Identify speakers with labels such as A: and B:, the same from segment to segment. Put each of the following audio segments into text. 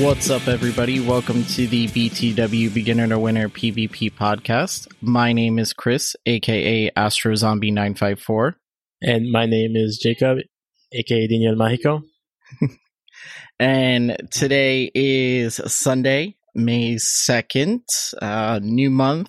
A: What's up, everybody? Welcome to the BTW Beginner to Winner PvP podcast. My name is Chris, aka Astro Zombie 954.
B: And my name is Jacob, aka Daniel Mágico.
A: And today is Sunday, May 2nd, uh, new month.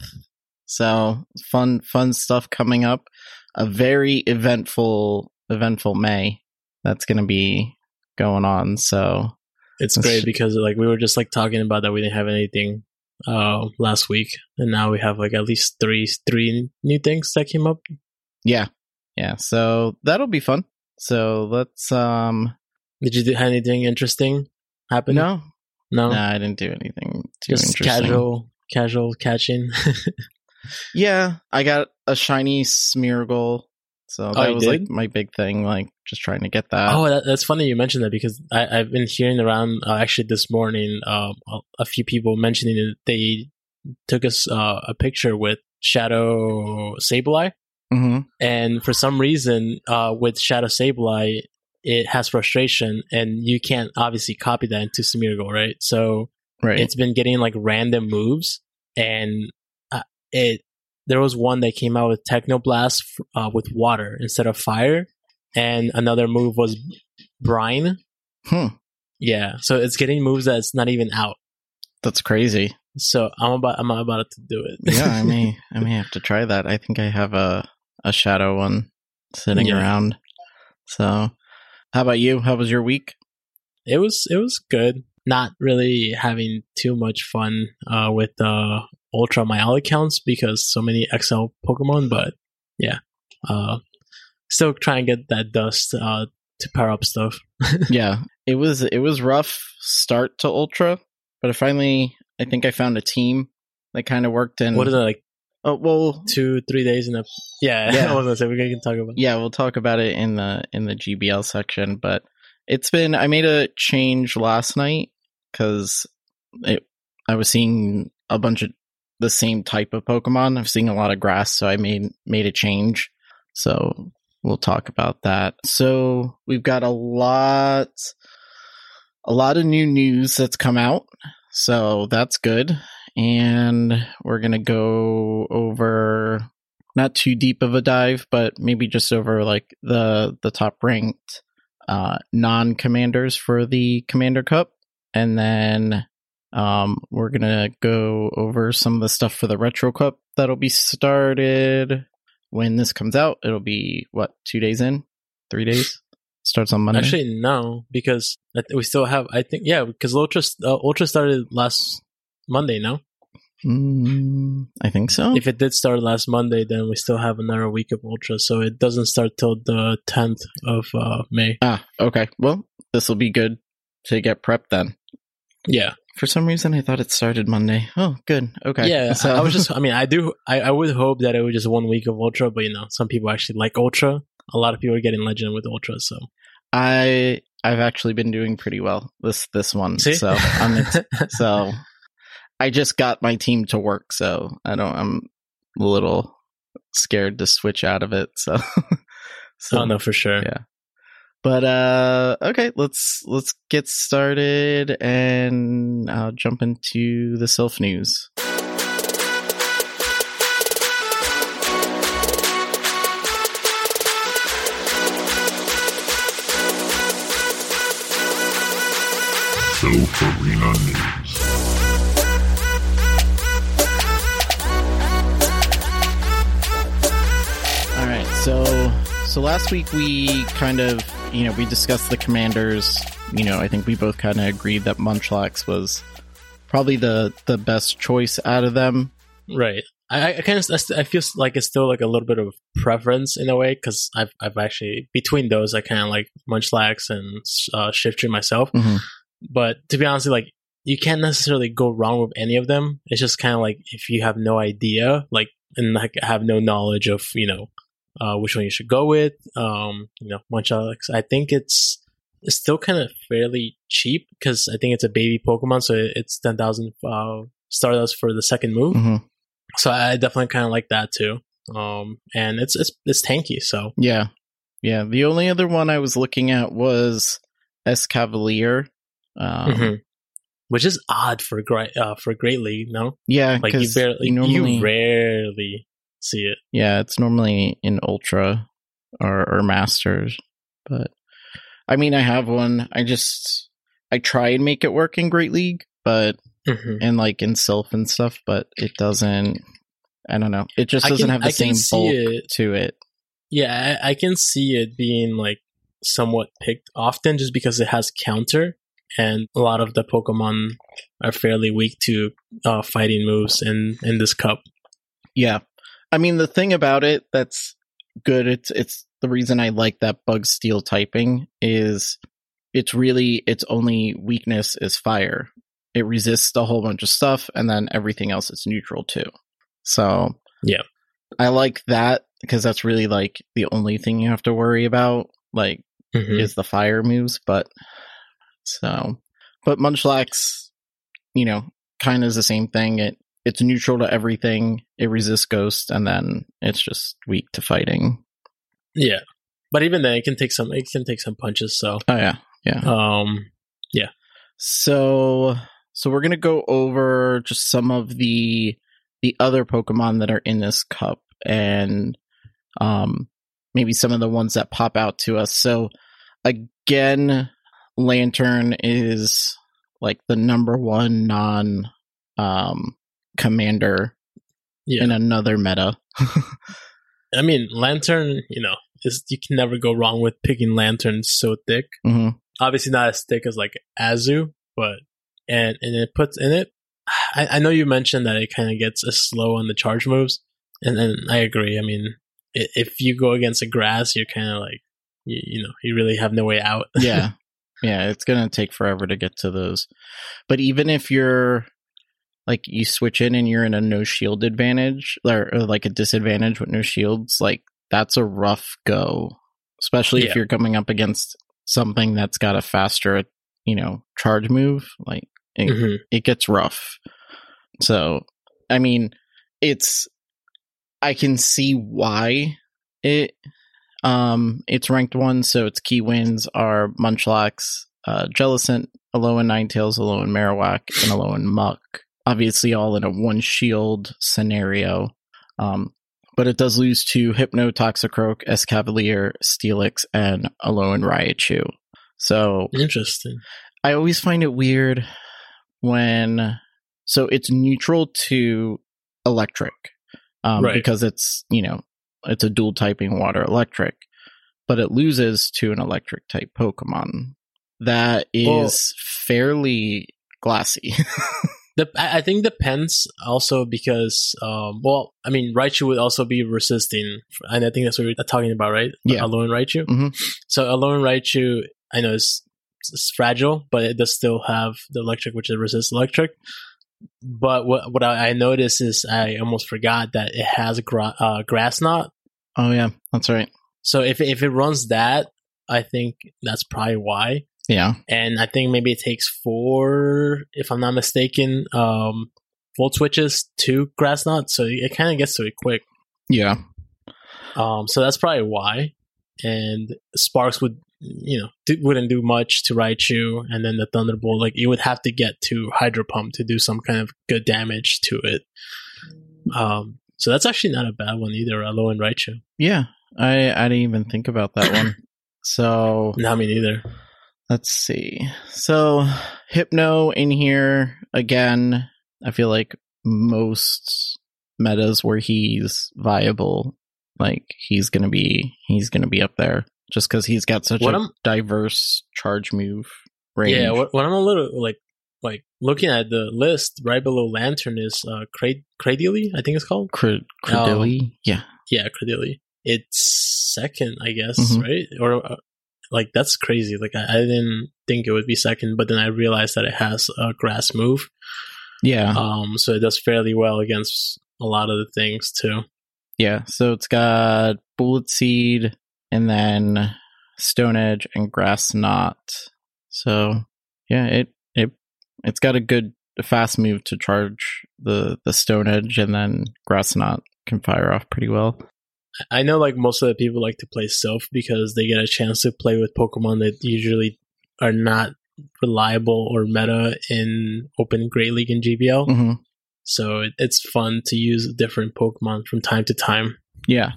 A: So fun, fun stuff coming up. A very eventful, eventful May that's going to be going on. So
B: It's great because like we were just like talking about that we didn't have anything uh last week, and now we have like at least three three new things that came up.
A: yeah, yeah. So that'll be fun. So let's, um,
B: Did you do anything interesting happen?
A: no,
B: no,
A: no, I didn't do anything too
B: just
A: interesting.
B: casual casual catching.
A: Yeah, I got a shiny Smeargle. So
B: Oh,
A: that
B: you
A: was
B: did?
A: like my big thing, like just trying to get that.
B: oh, that, that's funny you mentioned that because I, I've been hearing around uh, actually this morning um, a, few people mentioning that they took us uh, a picture with Shadow Sableye.
A: hmm
B: and for some reason uh, with shadow sableye it has frustration and you can't obviously copy that into Smeargle, right so
A: right.
B: it's been getting like random moves and uh, it there was one that came out with technoblast uh, with water instead of fire and another move was brine
A: Hmm.
B: yeah so it's getting moves that's not even out
A: That's crazy.
B: so i'm about i'm about to do it
A: Yeah, I may I may have to try that. I think I have a a shadow one sitting
B: Yeah.
A: around. So, how about you? How was your week?
B: it was it was good. Not really having too much fun uh, with uh, Ultra on my all accounts because so many XL Pokemon, but yeah, uh, still try and get that dust uh, to power up stuff.
A: yeah, it was it was rough start to Ultra, but I finally I think I found a team that kind of worked in.
B: what is it like
A: Oh well,
B: two three days in a yeah?
A: Yeah.
B: I was gonna say we're gonna talk about
A: yeah, we'll talk about it in the in the GBL section, but it's been I made a change last night cuz it I was seeing a bunch of the same type of Pokemon. I'm seeing a lot of grass, so I made made a change. So we'll talk about that. So we've got a lot a lot of new news that's come out. So that's good. And we're going to go over not too deep of a dive, but maybe just over like the the top ranked uh non commanders for the Commander Cup. And then um we're gonna go over some of the stuff for the Retro Cup that'll be started when this comes out. It'll be what, two days in? Three days? Starts on Monday.
B: Actually, no, because I th- we still have. I think yeah, because Ultra uh, Ultra started last Monday. No,
A: Mm, I think so.
B: if it did start last Monday, then we still have another week of Ultra, so it doesn't start till the tenth of uh, May.
A: ah, okay. Well, this will be good to get prepped then.
B: Yeah,
A: For some reason, I thought it started Monday. Oh, good. Okay.
B: yeah.
A: So
B: I was just. I mean, I do. I, I would hope that it was just one week of Ultra, but you know, some people actually like Ultra. A lot of people are getting Legend with Ultra, so
A: I I've actually been doing pretty well this this one.
B: see.
A: So I'm so I just got my team to work. So I don't. I'm a little scared to switch out of it. So, so
B: oh no, for sure.
A: Yeah. But uh okay, let's let's get started and I'll jump into the Silph news.
C: Arena News.
A: All right, so so last week we kind of you know we discussed the commanders. You know, I think we both kind of agreed that Munchlax was probably the the best choice out of them.
B: Right. I, I kind of I feel like it's still like a little bit of preference in a way because I've I've actually between those I kind of like Munchlax and uh, Shiftry myself.
A: Mhm.
B: But to be honest, like you can't necessarily go wrong with any of them. It's just kind of like if you have no idea, like and like have no knowledge of you know uh, which one you should go with. Um, you know, Munchlax. I think it's it's still kind of fairly cheap because I think it's a baby Pokemon, so it's ten thousand uh, Stardust for the second move.
A: Mhm.
B: So I definitely kind of like that too. Um, and it's it's it's tanky. So
A: Yeah, yeah. The only other one I was looking at was Escavalier. Um,
B: Mhm. which is odd for great uh, for Great League. No,
A: Yeah,
B: like you barely
A: normally
B: you rarely see it.
A: Yeah, it's normally in Ultra or, or Masters. But I mean, I have one. I just I try and make it work in Great League, but
B: Mhm.
A: and like in Silph and stuff, but it doesn't. I don't know. It just doesn't
B: can-
A: have the
B: I
A: same bulk
B: it.
A: to it.
B: Yeah, I, I can see it being like somewhat picked often just because it has counter, and a lot of the Pokemon are fairly weak to uh, fighting moves in in this cup.
A: Yeah, I mean the thing about it that's good. It's it's the reason I like that bug steel typing is it's really its only weakness is fire. It resists a whole bunch of stuff, and then everything else is neutral too. So
B: Yeah.
A: I like that because that's really like the only thing you have to worry about. Like
B: Mhm.
A: is the fire moves, but so but Munchlax, you know, kind of is the same thing. It it's neutral to everything. It resists ghosts, and then it's just weak to fighting.
B: Yeah, but even then, it can take some it can take some punches. So
A: Oh yeah, yeah.
B: um,
A: So so we're gonna go over just some of the the other Pokemon that are in this cup and um maybe some of the ones that pop out to us. So again, Lanturn is like the number one non um commander
B: yeah.
A: in another meta.
B: I mean, Lanturn, you know, is you can never go wrong with picking Lanturn so thick.
A: hmm
B: Obviously, not as thick as like Azu, but and and it puts in it. I, I know you mentioned that it kind of gets a slow on the charge moves, and and I agree. I mean, if you go against a grass, you're kind of like, you, you know, you really have no way out.
A: yeah yeah it's gonna take forever to get to those but even if you're like you switch in and you're in a no shield advantage or, or like a disadvantage with no shields like that's a rough go especially
B: Yeah.
A: if you're coming up against something that's got a faster you know charge move like it,
B: Mhm.
A: it gets rough so i mean it's i can see why it um it's ranked one so its key wins are munchlax uh jellicent alolan ninetales alolan marowak and alolan muck obviously all in a one shield scenario um but it does lose to hypno toxicroak escavalier steelix and alolan raichu so
B: Interesting.
A: I always find it weird when so it's neutral to electric um,
B: Right.
A: because it's you know it's a dual typing water electric, but it loses to an electric type Pokemon that is
B: Well-
A: fairly glassy.
B: The, I I think depends also because, um, well, I mean, Raichu would also be resisting, and I think that's what we're talking about, right?
A: Yeah.
B: Alolan Raichu.
A: Mhm.
B: So Alolan Raichu, I know it's, it's fragile, but it does still have the electric, which it resists electric. But what what I, I noticed is I almost forgot that it has gra- uh, grass knot.
A: oh yeah, that's right.
B: So if if it runs that, I think that's probably why.
A: Yeah,
B: and I think maybe it takes four, if I'm not mistaken, um, volt switches to grass knot, so it kind of gets to it quick.
A: Yeah.
B: Um, so that's probably why. And Sparks would, you know, wouldn't do much to Raichu, and then the Thunderbolt, like it would have to get to Hydro Pump to do some kind of good damage to it. Um, so that's actually not a bad one either. Alolan and Raichu.
A: Yeah. I I didn't even think about that one. So
B: Not me neither.
A: Let's see. So Hypno in here again. I feel like most metas where he's viable, like he's gonna be he's gonna be up there just because he's got such
B: What
A: a
B: I'm-
A: diverse charge move range.
B: Yeah, what, what I'm a little like like looking at the list right below Lanturn is uh Crad- Cradily, I think it's called.
A: Cred- Credilli? Yeah.
B: Yeah, Cradily. It's second, I guess,
A: Mhm.
B: right? Or uh, like that's crazy. Like I, I didn't think it would be second, but then I realized that it has a grass move.
A: Yeah.
B: Um, so it does fairly well against a lot of the things too.
A: Yeah, so it's got Bullet Seed and then Stone Edge and Grass Knot. So yeah, it it it's got a good fast move to charge the the Stone Edge, and then Grass Knot can fire off pretty well.
B: I know like most of the people like to play Silph because they get a chance to play with Pokemon that usually are not reliable or meta in Open Great League and GBL.
A: hmm
B: So it, it's fun to use different Pokemon from time to time.
A: Yeah.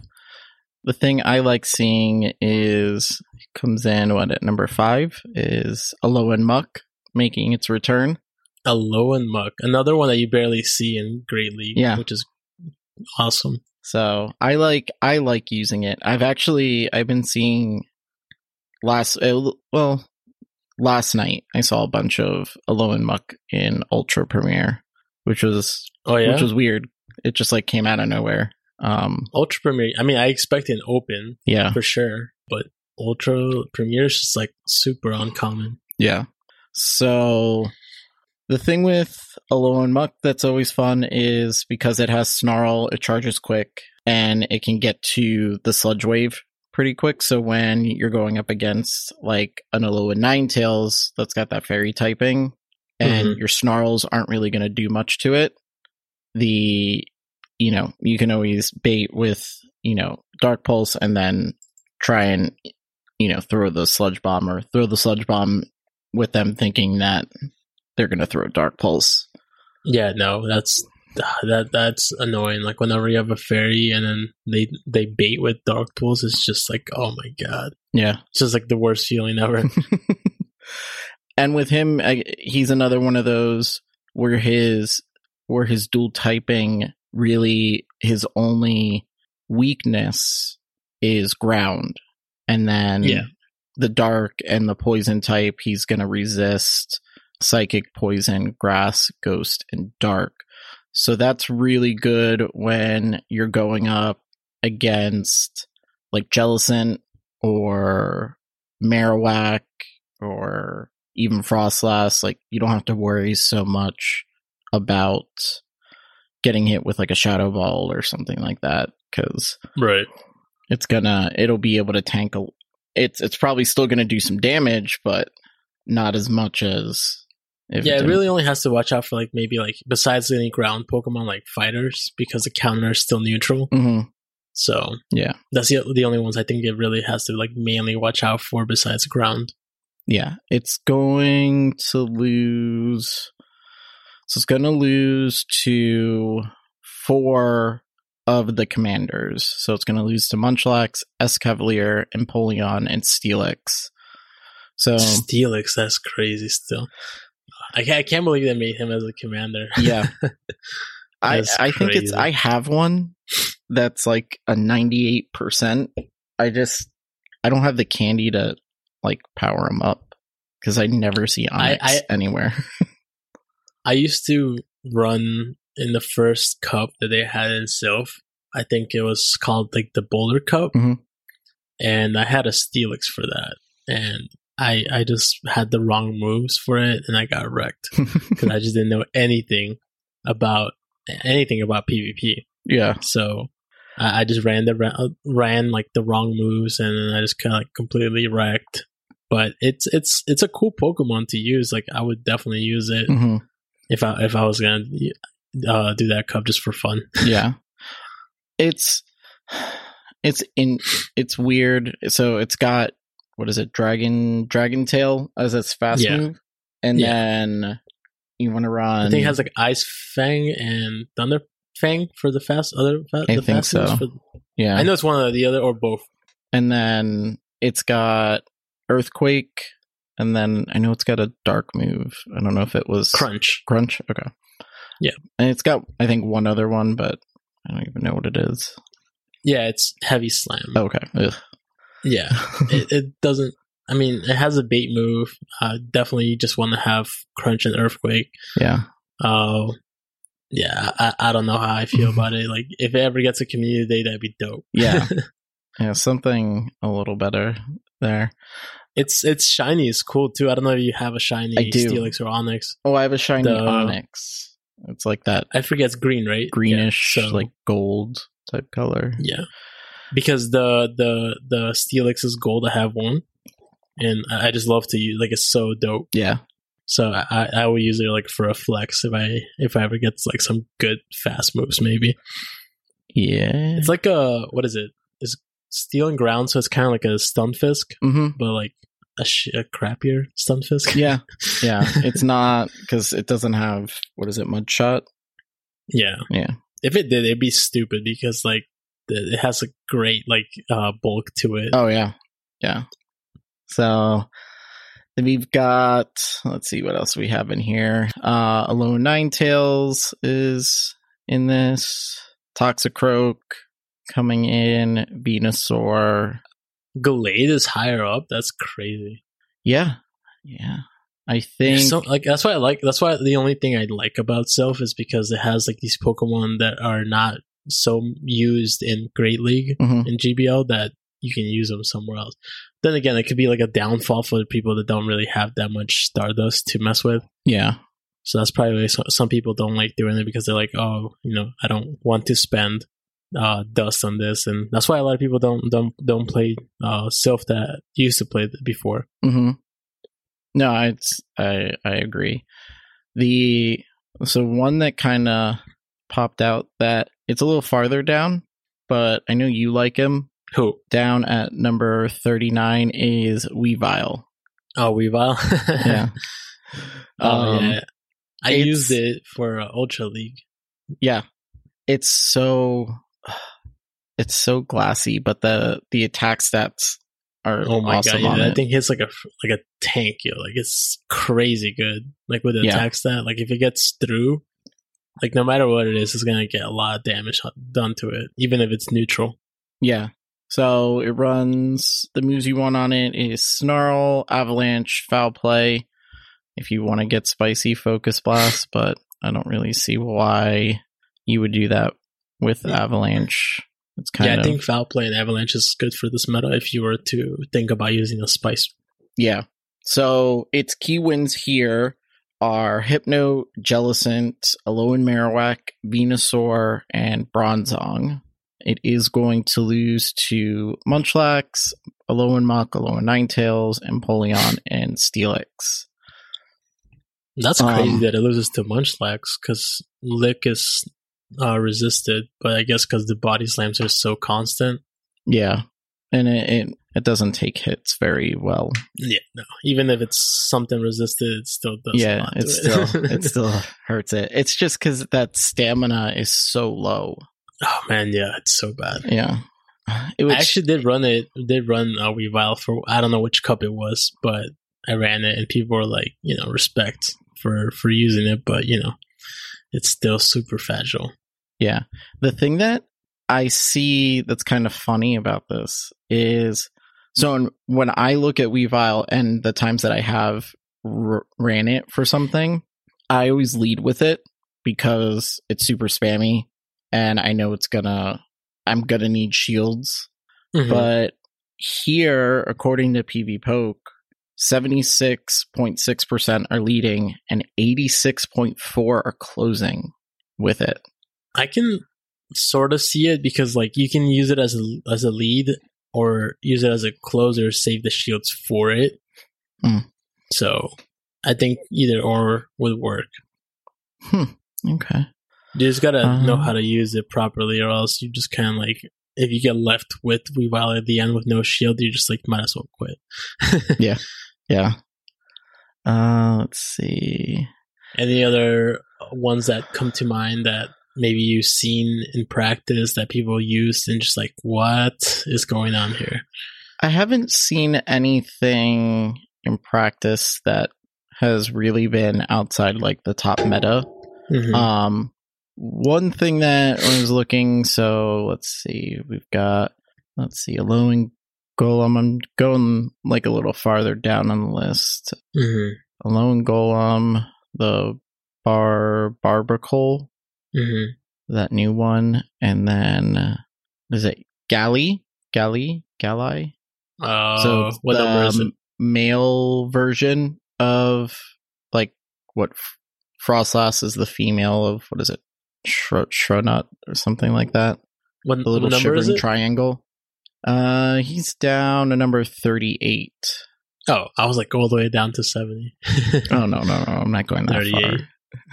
A: The thing I like seeing is comes in what at number five is Alolan Muck making its return.
B: Alolan Muck, another one that you barely see in Great League,
A: Yeah.
B: which is awesome.
A: So I like I like using it. I've actually I've been seeing last uh, well last night I saw a bunch of Alolan Muck in Ultra Premier, which was
B: Oh yeah,
A: which was weird. It just like came out of nowhere. Um
B: Ultra Premier. I mean, I expect an Open
A: yeah.
B: for sure, but Ultra Premier is just like super uncommon.
A: Yeah. So the thing with Alolan Muck that's always fun is because it has Snarl, it charges quick and it can get to the Sludge Wave pretty quick. So when you're going up against like an Alolan Ninetales that's got that fairy typing and
B: Mhm.
A: your Snarls aren't really going to do much to it, the you know, you can always bait with, you know, Dark Pulse and then try and you know, throw the sludge bomb or throw the sludge bomb with them thinking that they're going to throw Dark Pulse.
B: Yeah, no, that's that that's annoying. Like whenever you have a fairy and then they they bait with dark Pulse, it's just like, oh my god,
A: Yeah.
B: it's just like the worst feeling ever.
A: and with him, I, he's another one of those where his where his dual typing really his only weakness is ground, and then
B: Yeah.
A: the dark and the poison type he's going to resist psychic, poison, grass, ghost, and dark. So that's really good when you're going up against like Jellicent or Marowak or even Froslass. Like you don't have to worry so much about getting hit with like a Shadow Ball or something like that because
B: right.
A: it's gonna it'll be able to tank a it's it's probably still gonna do some damage but not as much as
B: Yeah, it really only has to watch out for like maybe like besides any ground Pokemon like fighters because the counter is still neutral.
A: Mhm.
B: So
A: yeah
B: that's the the only ones I think it really has to like mainly watch out for besides ground.
A: yeah it's going to lose so it's gonna lose to four of the commanders so it's gonna lose to munchlax escavalier empoleon and steelix so
B: Steelix, that's crazy still. I can't, I can't believe they made him as a commander.
A: yeah I, I think it's. I have one that's like a 98%. I just I don't have the candy to like power him up cuz I never see
B: I-
A: Onix
B: I-
A: anywhere.
B: I used to run in the first cup that they had in Silph. I think it was called like the Boulder Cup,
A: Mhm.
B: and I had a Steelix for that, and I I just had the wrong moves for it, and I got wrecked because I just didn't know anything about anything about PvP.
A: yeah.
B: So I, I just ran the ra- ran like the wrong moves, and I just kind of like completely wrecked. But it's it's it's a cool Pokemon to use. Like I would definitely use it
A: hmm
B: if I if I was gonna uh, do that cup just for fun.
A: yeah it's it's in it's weird so it's got what is it dragon dragon tail as its fast
B: Yeah.
A: move and
B: Yeah.
A: then you want to run
B: I think it has like Ice Fang and Thunder Fang for the fast other. Fa-
A: I
B: the
A: think
B: fast
A: so.
B: For,
A: yeah
B: I know it's one or the other or both.
A: and then it's got earthquake and then i know it's got a dark move i don't know if it was
B: Crunch.
A: crunch okay
B: Yeah.
A: and it's got i think one other one but i don't even know what it is
B: Yeah, it's Heavy Slam.
A: okay Ugh.
B: Yeah, it, it doesn't. I mean, it has a bait move. Uh, definitely, just want to have Crunch and Earthquake.
A: yeah
B: Uh, yeah, I, I don't know how I feel about it. Like, if it ever gets a community day, that'd be dope.
A: Yeah. yeah something a little better there
B: it's it's shiny. It's cool too. I don't know if you have a shiny
A: I do.
B: Steelix or Onix.
A: oh i have a shiny
B: The-
A: onix it's like that
B: I forget it's green, right?
A: greenish
B: Yeah, so-
A: like gold type color
B: Yeah, because the the the Steelix is gold. I have one, and I just love to use. Like, it's so dope.
A: yeah
B: So I I will use it like for a flex if I if I ever get like some good fast moves. Maybe
A: yeah
B: it's like a what is it? It's steel and ground, so it's kind of like a Stunfisk,
A: hmm
B: but like a, sh- a crappier Stunfisk.
A: yeah yeah it's not because it doesn't have what is it mud shot
B: yeah.
A: yeah
B: If it did, it'd be stupid because like it has a great like uh bulk to it.
A: oh yeah. Yeah. So then we've got let's see what else we have in here. Uh Alolan Ninetales is in this. Toxicroak coming in. Venusaur.
B: Glade is higher up. That's crazy.
A: yeah. Yeah. I think
B: So like that's why I like. That's why the only thing I like about Silph is because it has like these Pokemon that are not so used in Great League
A: Mhm.
B: in GBL that you can use them somewhere else. Then again, it could be like a downfall for the people that don't really have that much Stardust to mess with.
A: yeah
B: So that's probably why some, people don't like doing it because they're like, oh, you know, I don't want to spend uh, dust on this, and that's why a lot of people don't don't don't play uh, Silph that used to play before.
A: hmm No, it's I I agree. The so one that kind of popped out that it's a little farther down, but I know you like him.
B: Who?
A: Down at number thirty nine is Weavile.
B: Oh, Weavile.
A: Yeah.
B: oh
A: Um,
B: yeah. I used it for uh, Ultra League.
A: Yeah, it's so it's so glassy, but the the attack stats are
B: Oh my
A: awesome
B: god, yeah,
A: it.
B: that thing hits like a like a tank, yo. Like it's crazy good. Like with the
A: Yeah.
B: attack stat, like if it gets through, like no matter what it is, it's gonna get a lot of damage done to it, even if it's neutral.
A: Yeah. So it runs the moves you want on it is Snarl, Avalanche, Foul Play. If you want to get spicy, Focus Blast, but I don't really see why you would do that with Avalanche. It's kind of
B: yeah,
A: of
B: I think foul play and avalanche is good for this meta if you were to think about using a spice.
A: yeah. So its key wins here are Hypno, Jellicent, Alolan Marowak, Venusaur, and Bronzong. It is going to lose to Munchlax, Alolan Muck, Alolan Ninetales, Empoleon, and Steelix.
B: That's crazy
A: Um,
B: that it loses to Munchlax because Lick is uh, resisted, but I guess because the body slams are so constant.
A: Yeah, and it, it it doesn't take hits very well.
B: Yeah, no. Even if it's something resisted, it still does. a
A: yeah, it still
B: it.
A: still hurts it. It's just because that stamina is so low.
B: oh man, yeah, it's so bad.
A: Yeah, it was
B: I actually did run it. Did run a Weavile for I don't know which cup it was, but I ran it, and people were like, you know, respect for for using it, but you know, it's still super fragile.
A: Yeah. The thing that I see that's kind of funny about this is so when I look at Weavile and the times that I have r- ran it for something, I always lead with it because it's super spammy and I know it's gonna, I'm gonna need shields.
B: Mhm.
A: But here, according to PvPoke, 76.6% are leading and 86.4 are closing with it.
B: I can sort of see it because like you can use it as a as a lead or use it as a closer, save the shields for it.
A: Mm.
B: So I think either or would work.
A: Okay.
B: You just gotta
A: Uh-huh.
B: know how to use it properly, or else you just kind of like if you get left with Weavile at the end with no shield, you just like might as well quit.
A: Yeah, yeah. Uh, let's see.
B: Any other ones that come to mind that maybe you've seen in practice that people use and just like what is going on here?
A: I haven't seen anything in practice that has really been outside like the top meta.
B: Mhm.
A: Um, one thing that I was looking, so let's see, we've got, let's see, a Alolan Golem. I'm going like a little farther down on the list.
B: Mhm.
A: Alolan Golem, the Bar Barbacle,
B: Mhm.
A: that new one, and then uh, is it Glalie? Glalie? Glalie?
B: Uh,
A: so
B: what
A: the
B: number is it?
A: male version of like what Froslass is the female of what is it? Shro- Shronut or something like that.
B: What,
A: The little
B: what
A: shivering triangle. Uh, he's down to number thirty-eight.
B: oh, I was like all the way down to seventy.
A: Oh no, no, no! I'm not going that
B: 38.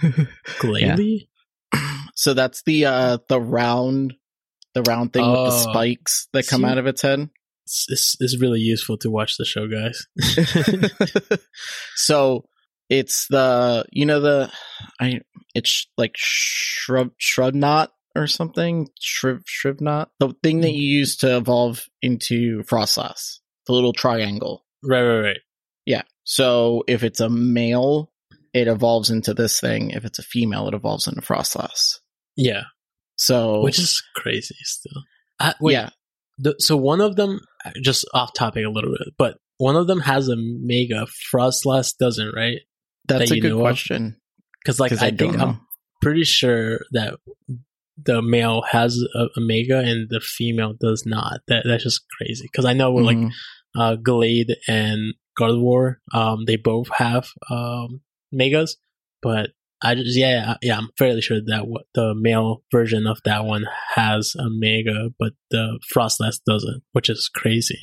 A: far.
B: Glalie?
A: So that's the uh the round, the round thing with the
B: Oh.
A: spikes that come
B: See?
A: out of its head.
B: It's, it's, it's really useful to watch the show, guys.
A: so it's the you know the I it's like shrub shrub knot or something shriv shriv knot the thing that you use to evolve into froslass the little triangle
B: right, right, right.
A: yeah so if it's a male it evolves into this thing if it's a female it evolves into froslass
B: Yeah,
A: so
B: which is crazy still. I, wait,
A: yeah
B: the, so one of them, just off topic a little bit, but one of them has a mega. Froslass doesn't, right?
A: that's
B: that
A: a good question
B: Because like
A: 'cause
B: I,
A: I,
B: think
A: know
B: I'm pretty sure that the male has a, a mega and the female does not. That that's just crazy. Because I know like
A: Mhm.
B: Like uh, Gallade and Gardevoir, um, they both have um, megas, but I just yeah yeah I'm fairly sure that what the male version of that one has a mega, but the Froslass doesn't, which is crazy.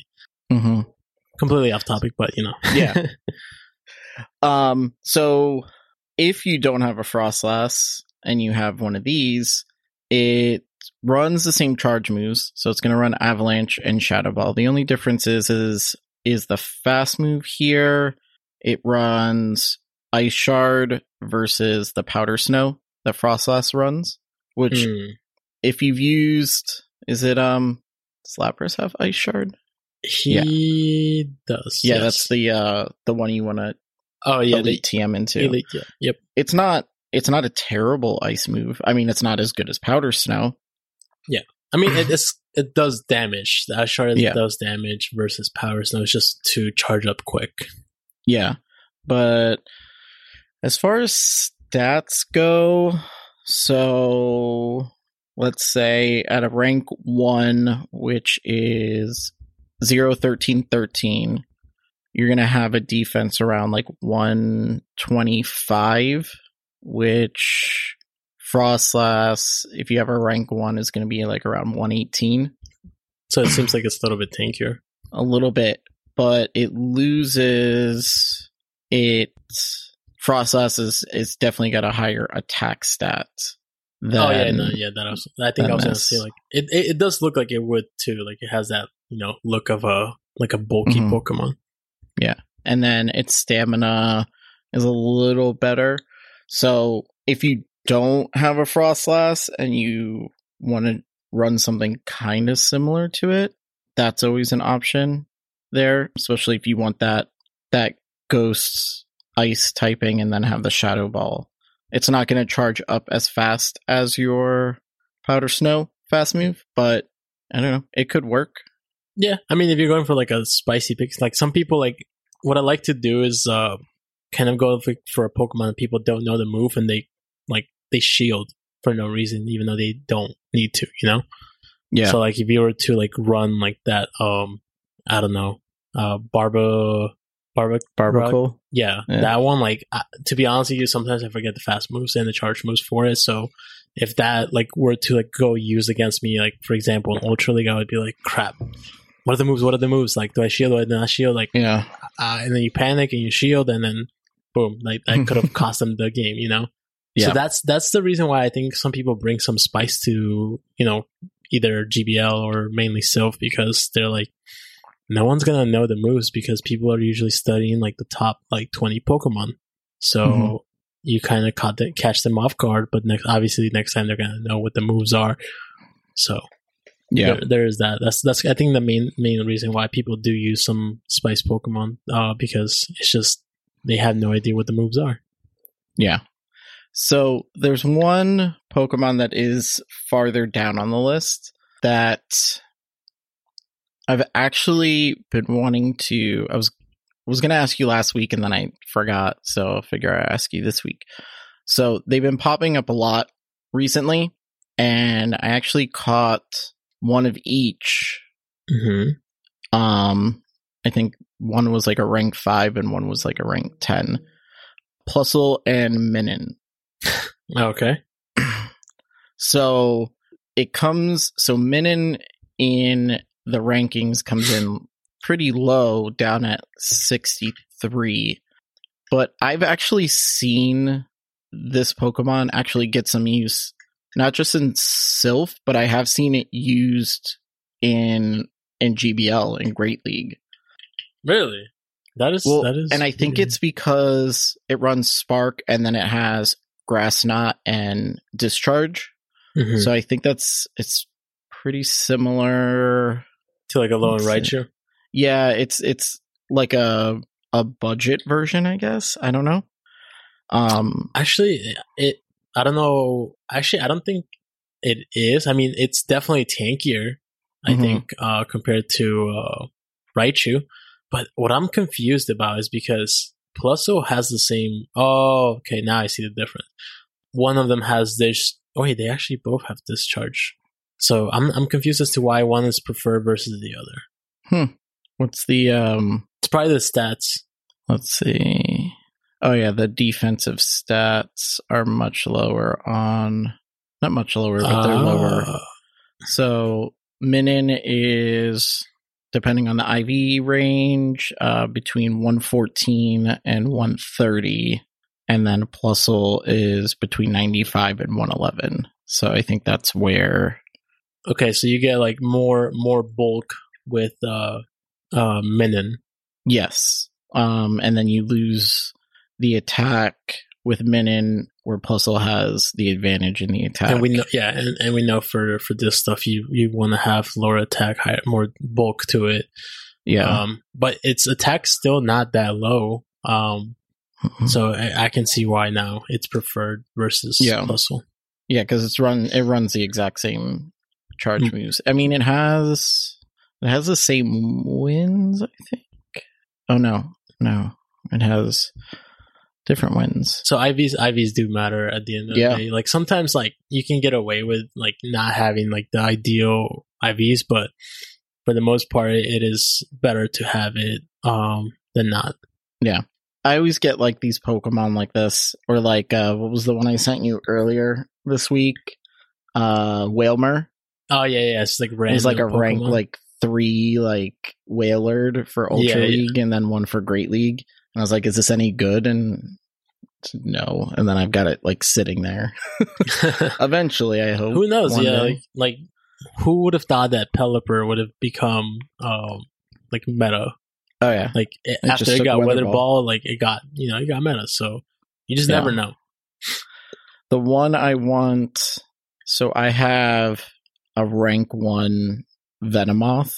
A: Mhm.
B: Completely off topic, but you know,
A: Yeah. Um, so if you don't have a Froslass and you have one of these, it runs the same charge moves. So it's going to run Avalanche and Shadow Ball. The only difference is, is, is the fast move here. It runs Ice Shard versus the Powder Snow that Froslass runs, which
B: Hmm.
A: if you've used, is it, um, Slappers have Ice Shard?
B: he does.
A: Yeah,
B: yes.
A: that's the, uh, the one you want to
B: oh yeah
A: elite
B: the
A: TM into.
B: elite yeah yep
A: it's not it's not a terrible ice move. I mean, it's not as good as powder snow.
B: Yeah, I mean, it, it's it does damage. The Ashard
A: Yeah.
B: does damage versus Powder Snow. It's just to charge up quick.
A: Yeah, but as far as stats go, so let's say at a rank one, which is 0, 13, 13, you're gonna have a defense around like 125, which Froslass, if you have a rank one, is gonna be like around 118.
B: So it seems like it's a little bit tankier.
A: a little bit, but it loses it. Froslass is is definitely got a higher attack stat. Than,
B: oh yeah, no, yeah. That I was. I think I was gonna say like it, it. It does look like it would too. Like it has that you know look of a like a bulky
A: Mhm.
B: Pokemon.
A: Yeah, and then its stamina is a little better. So if you don't have a Froslass and you want to run something kind of similar to it, that's always an option there, especially if you want that that ghost ice typing and then have the shadow ball. It's not going to charge up as fast as your powder snow fast move, but I don't know, it could work.
B: Yeah, I mean, if you're going for like a spicy pick, like some people like what I like to do is uh kind of go for, for a Pokemon that people don't know the move and they like they shield for no reason, even though they don't need to, you know.
A: Yeah.
B: So like if you were to like run like that, um, I don't know, uh, Barba, Barba,
A: Barbacle.
B: yeah,
A: Yeah.
B: that one. Like uh, to be honest with you, sometimes I forget the fast moves and the charge moves for it. So if that like were to like go use against me, like for example in Ultra League, I would be like, crap. What are the moves? What are the moves? Like, do I shield? Do I not shield? Like,
A: Yeah.
B: uh, and then you panic and you shield, and then boom, like that could have cost them the game, you know.
A: Yeah.
B: So that's that's the reason why I think some people bring some spice to you know either GBL or mainly Silph because they're like no one's gonna know the moves because people are usually studying like the top like twenty Pokemon. So
A: Mhm.
B: you kind of the, catch them off guard, but next obviously next time they're gonna know what the moves are. So
A: Yeah.
B: there, there is that. That's that's I think the main main reason why people do use some spice Pokemon uh, because it's just they have no idea what the moves are.
A: Yeah. So there's one Pokemon that is farther down on the list that I've actually been wanting to. I was was going to ask you last week and then I forgot, so I figure I ask you this week. So they've been popping up a lot recently, and I actually caught one of each.
B: Mm-hmm.
A: Um, I think one was like a rank five and one was like a rank ten. Plusle and Minun.
B: Okay.
A: So it comes so Minun in the rankings comes in pretty low down at 63. But I've actually seen this Pokemon actually get some use not just in Silph, but I have seen it used in in GBL in Great League.
B: Really? That is
A: Well,
B: that is
A: and I think it's because it runs Spark and then it has Grass Knot and Discharge.
B: Mhm.
A: So I think that's it's pretty similar.
B: To like a low and
A: let's.
B: Raichu.
A: Yeah, it's it's like a a budget version, I guess. I don't know. Um
B: Actually, it I don't know. Actually, I don't think it is. I mean, it's definitely tankier. I
A: Mhm.
B: think uh, compared to uh, Raichu. But what I'm confused about is because Plusso has the same. Oh, okay. Now I see the difference. One of them has this. Oh, wait, they actually both have discharge. So I'm I'm confused as to why one is preferred versus the other. Hmm.
A: What's the um
B: It's probably the stats.
A: let's see. Oh yeah, the defensive stats are much lower on not much lower, but they're lower.
B: Ah.
A: So Minun is depending on the IV range, uh, between 114 and 130, and then Plusle is between 95 and 111. So I think that's where
B: Okay, so you get like more more bulk with uh uh Minun.
A: yes, um, and then you lose the attack with Minun, where Plusle has the advantage in the attack.
B: And we know yeah, and, and we know for for this stuff you you want to have lower attack, higher more bulk to it.
A: yeah,
B: Um but its attack's still not that low. Um
A: Mhm.
B: so I, I can see why now it's preferred versus
A: Yeah.
B: Puzzle.
A: Yeah, because it's run it runs the exact same charge
B: Mm.
A: moves. I mean, it has it has the same wins. I think. Oh no, no, it has different wins.
B: So IVs IVs do matter at the end of
A: Yeah.
B: the day. Like sometimes like you can get away with like not having like the ideal IVs, but for the most part it, it is better to have it um than not. Yeah.
A: I always get like these Pokemon like this, or like uh what was the one I sent you earlier this week? Uh, Wailmer.
B: Oh yeah, yeah, it's like
A: It was like a
B: random
A: rank like three like Wailord for Ultra
B: Yeah, yeah.
A: League, and then one for Great League. And I was like, "Is this any good?" And no, and then I've got it like sitting there. Eventually, I hope.
B: Who knows? Yeah, like, like who would have thought that Pelipper would have become um like meta?
A: oh yeah,
B: Like it,
A: It
B: after it got
A: Weather
B: Weather
A: Ball.
B: Ball, like it got you know it got meta. So you just
A: Yeah.
B: never know.
A: the one I want. So I have a rank one Venomoth,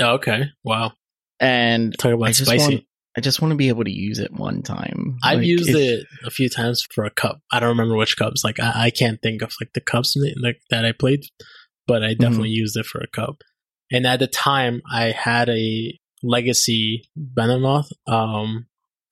B: Oh, okay, wow.
A: and
B: Talk about
A: I just
B: spicy.
A: want. I just want to be able to use it one time.
B: I've
A: Like,
B: used
A: if-
B: it a few times for a cup. I don't remember which cups. Like I, I can't think of like the cups like that I played, but I definitely
A: Mm-hmm.
B: used it for a cup. And at the time, I had a legacy Venomoth. Um,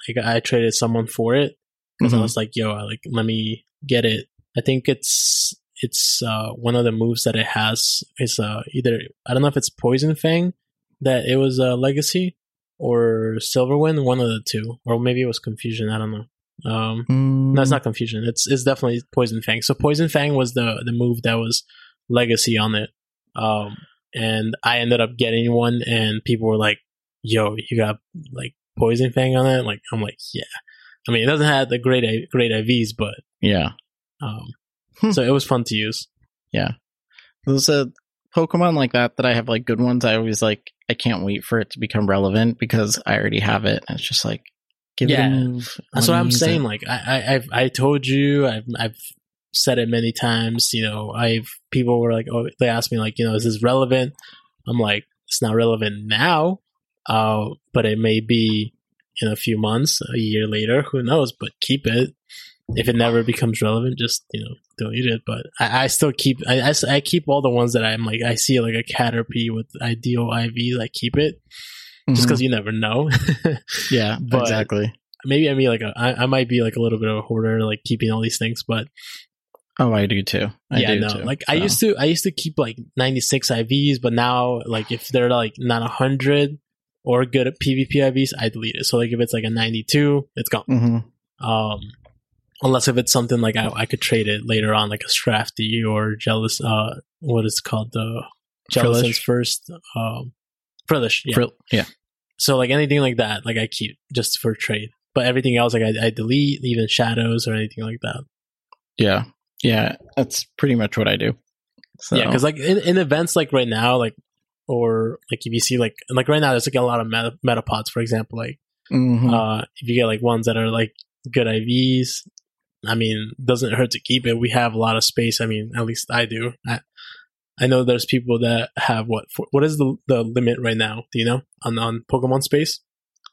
B: like I traded someone for it because I
A: Mhm.
B: was like, "Yo, I like let me get it." I think it's it's uh, one of the moves that it has is uh, either I don't know if it's Poison Fang that it was a legacy or Silverwind, one of the two, or maybe it was Confusion. I don't know. Um,
A: Mm,
B: no, it's not Confusion. It's it's definitely Poison Fang. So Poison Fang was the the move that was legacy on it. Um, and I ended up getting one, and people were like, "Yo, you got like Poison Fang on it?" Like I'm like, "Yeah." I mean, it doesn't have the great great IVs, but
A: Yeah,
B: Um. So it was fun to use.
A: Yeah, there's a Pokemon like that that I have like good ones. I always like. I can't wait for it to become relevant because I already have it. And it's just like give
B: Yeah.
A: it a move.
B: That's what I'm saying.
A: it.
B: Like I, I, I've, I told you, I've, I've said it many times. You know, I've people were like, oh, they asked me like, you know, is this relevant? I'm like, it's not relevant now, uh, but it may be in a few months, a year later, who knows? But keep it. If it never becomes relevant, just you know, delete it. But I, I still keep, I I keep all the ones that I'm like, I see like a Caterpie with ideal IVs, I keep it just
A: Mhm.
B: because you never know.
A: yeah,
B: but-
A: exactly.
B: maybe I mean like a, I, I might be like a little bit of a hoarder, like keeping all these things. But
A: Oh, I do too. I
B: yeah,
A: do
B: no,
A: too.
B: like I used to, I used to keep like ninety six IVs, but now like if they're like not hundred or good at PvP IVs, I delete it. So like if it's like a ninety two, it's gone.
A: mhm.
B: Um, unless if it's something like I, I could trade it later on, like a Scrafty or Jealous. Uh, what is it called the
A: Frillish?
B: first. Um, Frillish, yeah.
A: Frill- yeah.
B: So like anything like that, like I keep just for trade. But everything else, like I, I delete, even shadows or anything like that.
A: Yeah. Yeah. That's pretty much what I do. So,
B: Yeah, because like in, in events like right now, like or like if you see like like right now, there's like a lot of meta, metapods, for example. Like
A: Mhm.
B: uh, if you get like ones that are like good IVs, I mean, doesn't hurt to keep it. We have a lot of space. I mean, at least I do. I, I know there's people that have what? What is the the limit right now? Do you know on on Pokemon Space?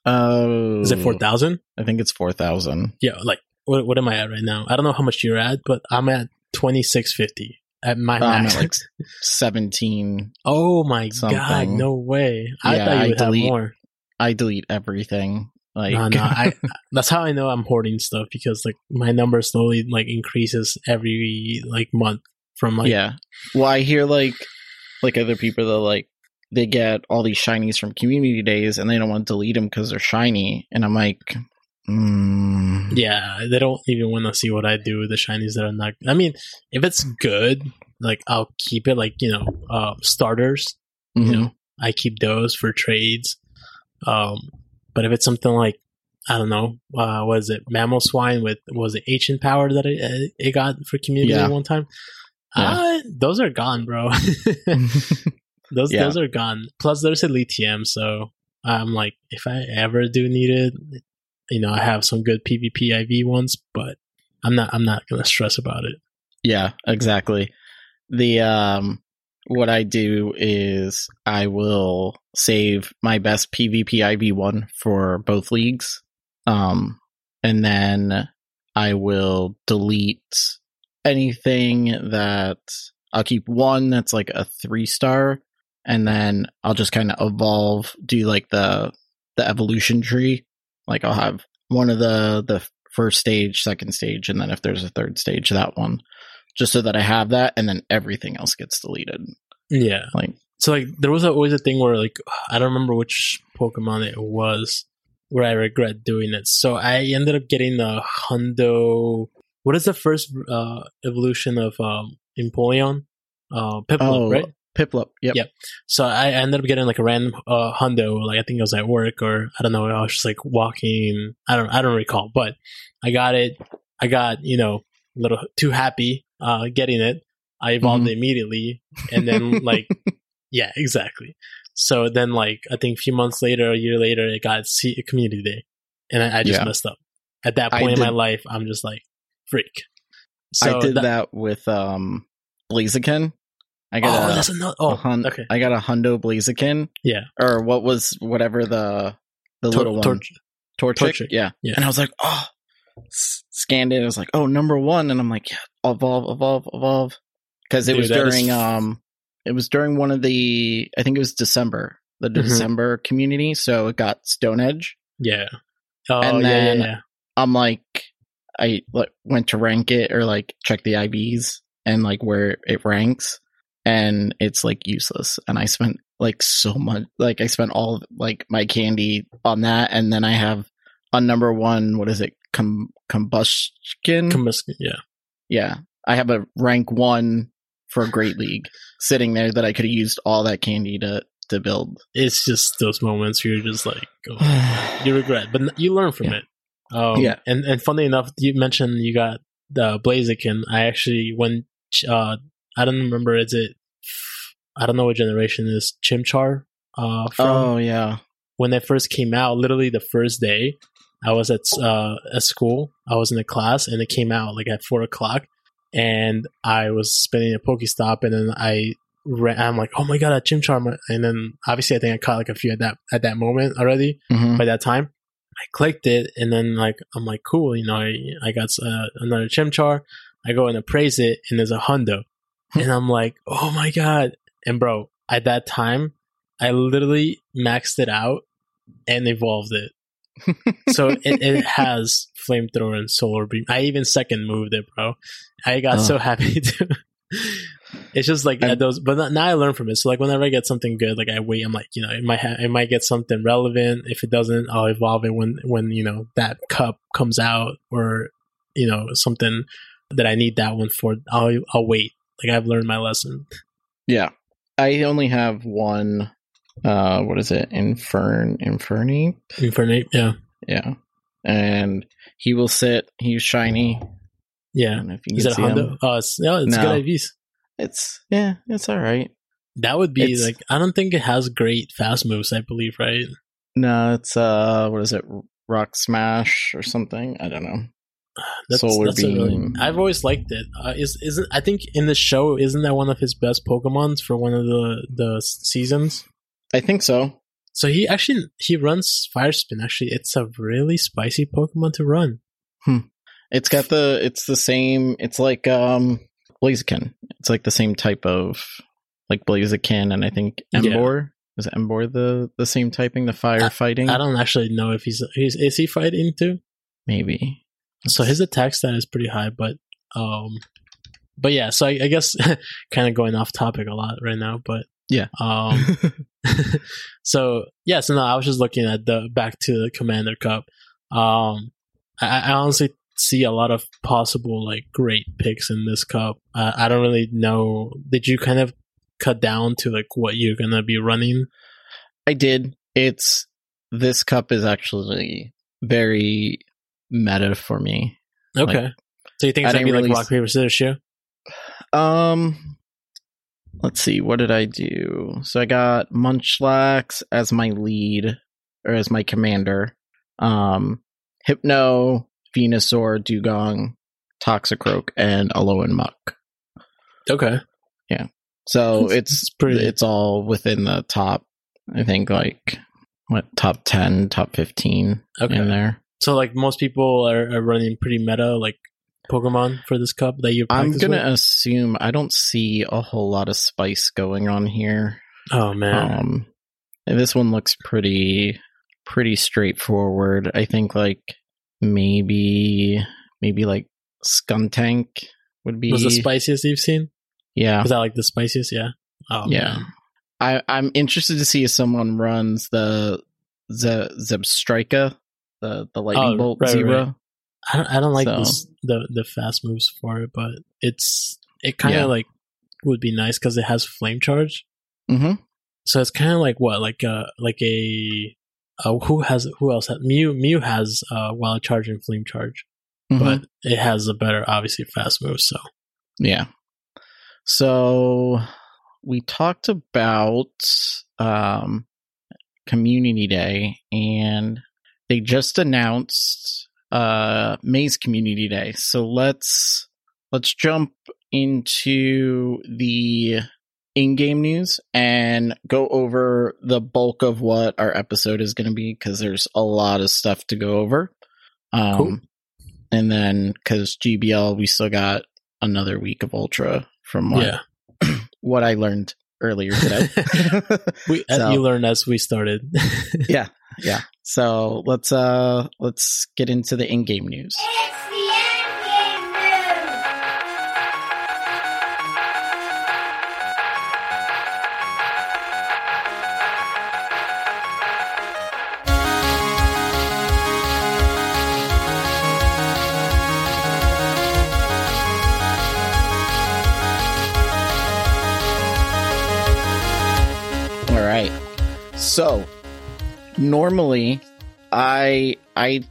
A: oh,
B: Is it oh. four thousand?
A: I think it's 4,000.
B: Yeah, like what what am I at right now? I don't know how much you're at, but I'm at twenty six fifty at my
A: Oh,
B: max.
A: at like 17.
B: oh my god, no way! I
A: Yeah,
B: thought you
A: I delete-
B: have more.
A: I delete everything. Like,
B: no, no, I, that's how I know I'm hoarding stuff because like my number slowly like increases every like month from like
A: yeah. Well, I hear like, like other people that like, they get all these shinies from community days and they don't want to delete them because they're shiny. And I'm like, mm,
B: yeah they don't even want to see what I do with the shinies that are not. I mean, if it's good, like I'll keep it. Like you know, uh, starters.
A: mhm.
B: You know, I keep those for trades. Um, but if it's something like I don't know, uh, was it Mamoswine with was it ancient power that it, it got for community
A: Yeah.
B: one time?
A: Yeah.
B: Uh, those are gone, bro. those
A: Yeah.
B: those are gone. Plus, there's a lithium, so I'm like, if I ever do need it, you know, I have some good PvP IV ones, but I'm not I'm not gonna stress about it.
A: Yeah, exactly. The um what I do is I will save my best PvP IV one for both leagues. Um and then I will delete anything that I'll keep one that's like a 3 star and then I'll just kind of evolve do like the the evolution tree. Like I'll have one of the the first stage, second stage and then if there's a third stage that one just so that I have that, and then everything else gets deleted.
B: Yeah.
A: Like,
B: So like there was always a thing where like I don't remember which Pokemon it was where I regret doing it. So I ended up getting the Hundo. What is the first uh, evolution of um, Empoleon? Uh, Piplup,
A: oh,
B: right?
A: Piplup. Yep.
B: Yep. So I ended up getting like a random uh, Hundo. Like I think it was at work or I don't know. I was just like walking. I don't. I don't recall. But I got it. I got you know a little too happy uh, getting it. I evolved
A: Mhm.
B: it immediately, and then like yeah, exactly. So then like I think a few months later, a year later, it got C- Community Day, and I, I just
A: Yeah.
B: messed up. At that point in my life, I'm just like freak. So
A: I did
B: that-
A: that, with um Blaziken. I
B: Oh,
A: got a,
B: that's another. Oh,
A: hun-
B: okay.
A: I got a Hundo Blaziken,
B: Yeah.
A: or what was whatever the the
B: Tor-
A: little one,
B: Torch-
A: Torchic.
B: Torchic.
A: Yeah.
B: Yeah.
A: And I was like, oh, scanned it. I was like, oh, number one, and I'm like, yeah, evolve, evolve, evolve, because it
B: Dude,
A: was during
B: f-
A: um, it was during one of the I think it was December, the
B: Mhm.
A: December community, so it got Stone Edge.
B: Yeah. Oh,
A: And then-
B: yeah, yeah.
A: I'm like, I like went to rank it or like check the IVs and like where it ranks, and it's like useless. And I spent like so much, like I spent all of, like my candy on that, and then I have on number one, what is it, Com- Combusken?
B: Combus- yeah.
A: Yeah, I have a rank one for a Great League sitting there that I could have used all that candy to to build.
B: It's just those moments where you're just like, oh, you regret, but you learn from
A: Yeah.
B: it. Um,
A: Yeah.
B: And and funny enough, you mentioned you got the Blaziken, I actually when uh I don't remember is it I don't know what generation is Chimchar uh from
A: Oh yeah.
B: when they first came out, literally the first day, I was at uh, at school. I was in a class, and it came out like at four o'clock, and I was spinning a Pokestop, and then I ran. I'm like, oh my god, a Chimchar! And then obviously, I think I caught like a few at that at that moment already.
A: Mhm.
B: By that time, I clicked it, and then like I'm like, cool, you know, I I got uh, another Chimchar. I go and appraise it, and there's a Hundo, and I'm like, oh my god! And bro, at that time, I literally maxed it out and evolved it. So it, it has flamethrower and solar beam. I even second moved it, bro. I got so
A: Oh.
B: happy to. it's just like
A: I'm-
B: those, but now I learn from it. So like whenever I get something good, like I wait. I'm like, you know, it might ha- it might get something relevant. If it doesn't, I'll evolve it when when you know that cup comes out or you know something that I need that one for. I'll I'll wait. Like I've learned my lesson.
A: Yeah. I only have one uh what is it? Infern Inferni?
B: Infernape, yeah,
A: Yeah. And he will sit, he's shiny.
B: Yeah.
A: if you
B: Is it a
A: see
B: Hundo?
A: him.
B: Oh, it's yeah, it's
A: No.
B: good IVs.
A: It's yeah, it's alright.
B: That would be
A: It's-
B: like I don't think it has great fast moves. I believe, right?
A: No, it's uh what is it? Rock Smash or something? I don't know. Solar
B: a really-
A: Beam.
B: I've always liked it. Uh, is isn't I think in the show isn't that one of his best Pokemons for one of the the seasons?
A: I think so.
B: So he actually he runs Fire Spin. Actually, it's a really spicy Pokemon to run.
A: It's got the it's the same it's like um Blaziken. It's like the same type of like Blaziken and I think
B: Yeah.
A: Emboar. Is Emboar the the same typing, the fire fighting?
B: I don't actually know if he's, he's is he fighting too.
A: Maybe.
B: So his attack stat is pretty high, but um, but yeah. So I, I guess kind of going off topic a lot right now, but
A: Yeah.
B: Um, so yeah, so no, I was just looking at the back to the Commander Cup. Um, I, I honestly see a lot of possible like great picks in this cup. Uh, I don't really know. Did you kind of cut down to like what you're gonna be running?
A: I did. It's this cup is actually very meta for me.
B: Okay. so you think it's gonna be like rock paper scissors shoe?
A: Um let's see, what did I do? So I got Munchlax as my lead or as my commander. Um Hypno, Venusaur, Dewgong, Toxicroak, and Alolan Muk.
B: Okay. Yeah.
A: So
B: It's- pretty-
A: it's all within the top I think like what top ten, top fifteen
B: Okay.
A: in there.
B: So like most people are, are running pretty meta like Pokemon for this cup that you.
A: I'm gonna
B: with?
A: assume I don't see a whole lot of spice going on here.
B: Oh man.
A: Um, this one looks pretty pretty straightforward. I think like maybe maybe like Skuntank would be
B: was the spiciest you've seen?
A: yeah
B: Was that like the spiciest? Yeah. Oh
A: yeah.
B: man.
A: I I'm interested to see if someone runs the the Zebstrika the the lightning
B: Oh,
A: bolt
B: right,
A: zebra.
B: right. I don't, I don't like
A: So-
B: this, the the fast moves for it, but it's it kind of
A: Yeah.
B: like would be nice because it has flame charge.
A: Mm-hmm.
B: So it's kind of like what like a like a uh, who has who else has Mew Mew has uh wild charge and flame charge,
A: Mm-hmm.
B: but it has a better obviously fast move. So
A: Yeah. So we talked about um, Community Day, and they just announced uh, May's Community Day. So let's let's jump into the in-game news and go over the bulk of what our episode is going to be because there's a lot of stuff to go over. Um,
B: Cool.
A: And then because GBL, we still got another week of Ultra from what
B: yeah,
A: what I learned earlier today.
B: we
A: So-
B: you learned as we started.
A: yeah, yeah. So let's uh let's get into the in-game news. All right. So normally I I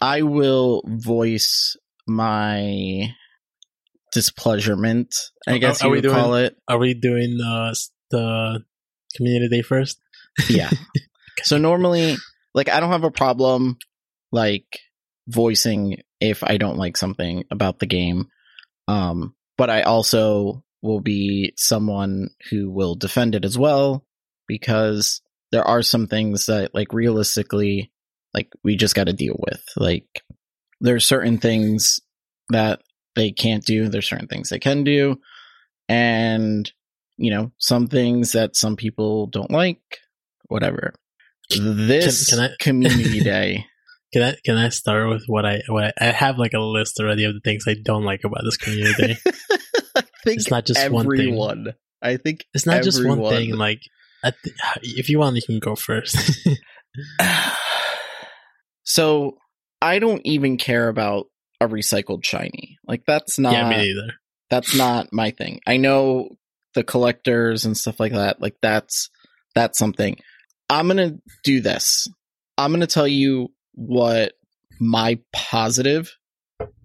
A: I will voice my displeasurement, I guess
B: are
A: you
B: we
A: would
B: doing-
A: call it.
B: Are we doing uh, the community day first?
A: Yeah. so normally, like, I don't have a problem, like, voicing if I don't like something about the game. Um, but I also will be someone who will defend it as well because there are some things that, like, realistically, like, we just got to deal with. Like, there's certain things that they can't do, there's certain things they can do. And, you know, some things that some people don't like, whatever. This
B: Can- can I-
A: community day.
B: Can I can I start with what I what I, I have like a list already of the things I don't like about this community day.
A: I think
B: It's not just one thing.
A: everyone. I think
B: It's not just one thing. Like, th- if you want, you can go first.
A: so I don't even care about a recycled shiny. Like that's not
B: yeah, me neither.
A: that's not my thing. I know the collectors and stuff like that. Like that's that's something. I'm gonna do this. I'm gonna tell you what my positive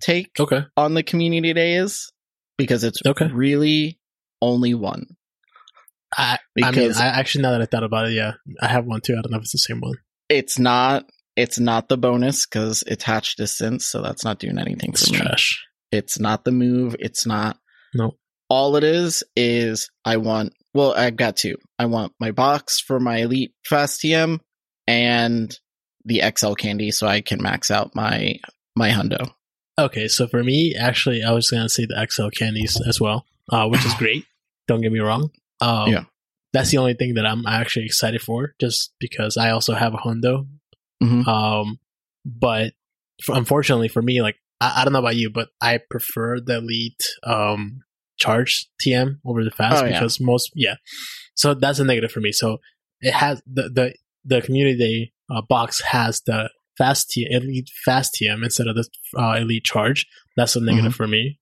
A: take
B: Okay.
A: on the community day is because it's
B: Okay.
A: really only one.
B: I, I mean,
A: Because
B: I actually now that I thought about it, yeah, I have one too. I don't know if it's the same one.
A: it's not it's not the bonus because it's attached distance, so that's not doing anything
B: It's
A: for me. It's not the move. It's not.
B: No.
A: All it is is I want. Well, I've got two. I want my box for my elite fast TM and the XL candy, so I can max out my my hundo.
B: Okay, so for me, actually, I was gonna say the XL candies as well, uh, which is great. Don't get me wrong. Um,
A: Yeah.
B: That's the only thing that I'm actually excited for, just because I also have a Hundo.
A: Mhm.
B: Um, but for, unfortunately for me, like I, I don't know about you, but I prefer the elite um charge TM over the fast
A: Oh, yeah.
B: because most yeah. So that's a negative for me. So it has the the the community day uh, box has the fast T elite fast TM instead of the uh, elite charge. That's a negative
A: Mm-hmm.
B: for me.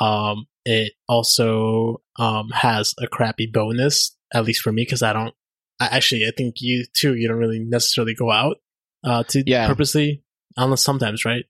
B: Um, it also um has a crappy bonus, at least for me, because I don't. I, actually, I think you too. You don't really necessarily go out uh to
A: Yeah.
B: purposely, unless sometimes, right?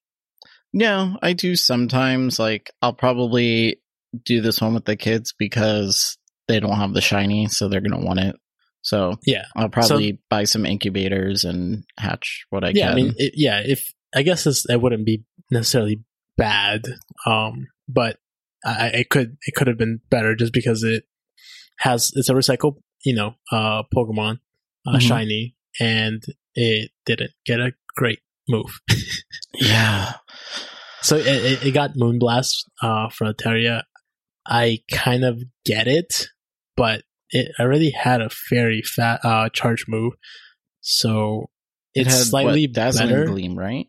A: Yeah, I do sometimes. Like I'll probably do this one with the kids because they don't have the shiny, so they're gonna want it. So
B: Yeah.
A: I'll probably buy some incubators and hatch what I
B: yeah,
A: can.
B: I mean, it, yeah. If I guess it wouldn't be necessarily bad, um, but I, it could it could have been better just because it has it's a recycled, you know, uh, Pokemon uh,
A: Mhm.
B: shiny, and it didn't get a great move.
A: yeah.
B: So it, it, it got Moonblast uh, for Altaria. I kind of get it, but it already had a very fat uh, charge move, so
A: It
B: it's
A: had
B: slightly
A: what,
B: better.
A: gleam, right?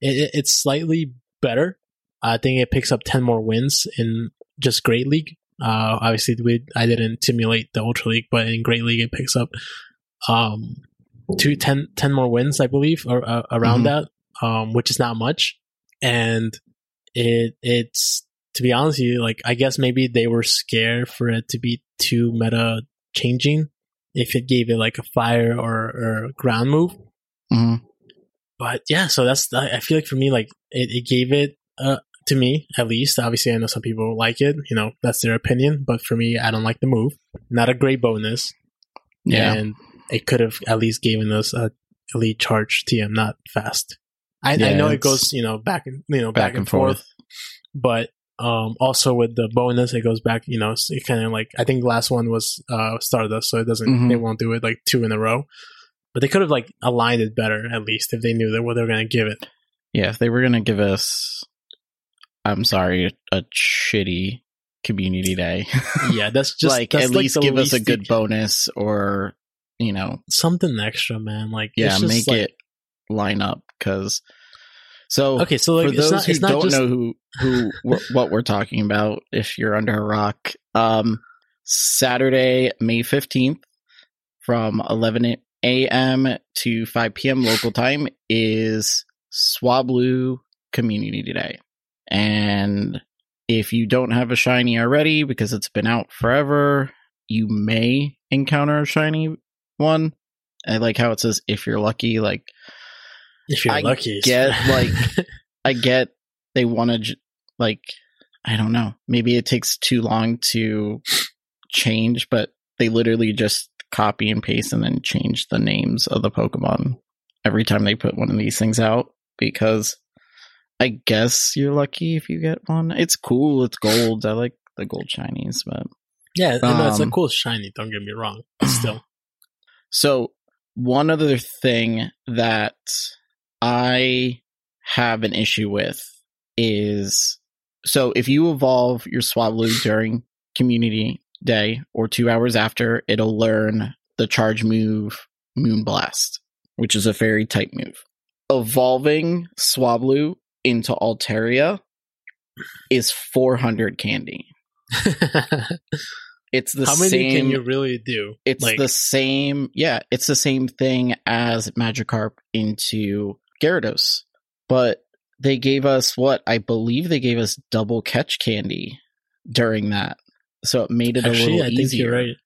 B: It, it, it's slightly better. I think it picks up ten more wins in just Great League. Uh, obviously, we I didn't simulate the Ultra League, but in Great League it picks up um two, 10, 10 more wins, I believe, or uh, around that, um, which is not much. And it it's to be honest with you, like I guess maybe they were scared for it to be too meta changing if it gave it like a fire or, or ground move.
A: hmm
B: But yeah, so that's I I feel like for me, like it, it gave it uh, to me at least. Obviously, I know some people like it. You know, that's their opinion. But for me, I don't like the move. Not a great bonus,
A: Yeah.
B: and it could have at least given us a elite charge TM, not fast. I, I know it goes you know back and you know back,
A: Back
B: and
A: and
B: forth,
A: forth.
B: but um also with the bonus it goes back you know it kind of like i think last one was uh stardust so it doesn't
A: Mhm.
B: they won't do it like two in a row but they could have like aligned it better at least if they knew that what they were going to give it
A: Yeah, if they were gonna give us, I'm sorry, a, shitty community day,
B: yeah that's just
A: like
B: that's
A: at least
B: the
A: give us a good bonus, or you know,
B: something extra man like
A: yeah,
B: it's just
A: make
B: like-
A: it line up because. So
B: okay so like
A: for those
B: not
A: who don't
B: just
A: know who who wh- what we're talking about, if you're under a rock, um, Saturday, May fifteenth, from eleven a.m. to five p.m. local time is Swablu Community Day, and if you don't have a shiny already because it's been out forever, you may encounter a shiny one. I like how it says if you're lucky, like
B: if you're
A: I
B: lucky
A: get, like, I get they want to j- like I don't know. Maybe it takes too long to change, but they literally just copy and paste and then change the names of the Pokemon every time they put one of these things out because I guess you're lucky if you get one. It's cool. It's gold. I like the gold shinies, but
B: Yeah, I know it's a
A: Um,
B: cool shiny. Don't get me wrong. Still,
A: So, one other thing that I have an issue with is so if you evolve your Swablu during community day or two hours after, it'll learn the charge move Moonblast, which is a fairy type move. Evolving Swablu into Altaria is 400 candy. It's the
B: how many
A: same
B: can you really do?
A: it's
B: like,
A: the same yeah it's the same thing as magikarp into gyarados but they gave us what i believe they gave us double catch candy during that so it made it a
B: actually,
A: little
B: I think
A: easier
B: you're right.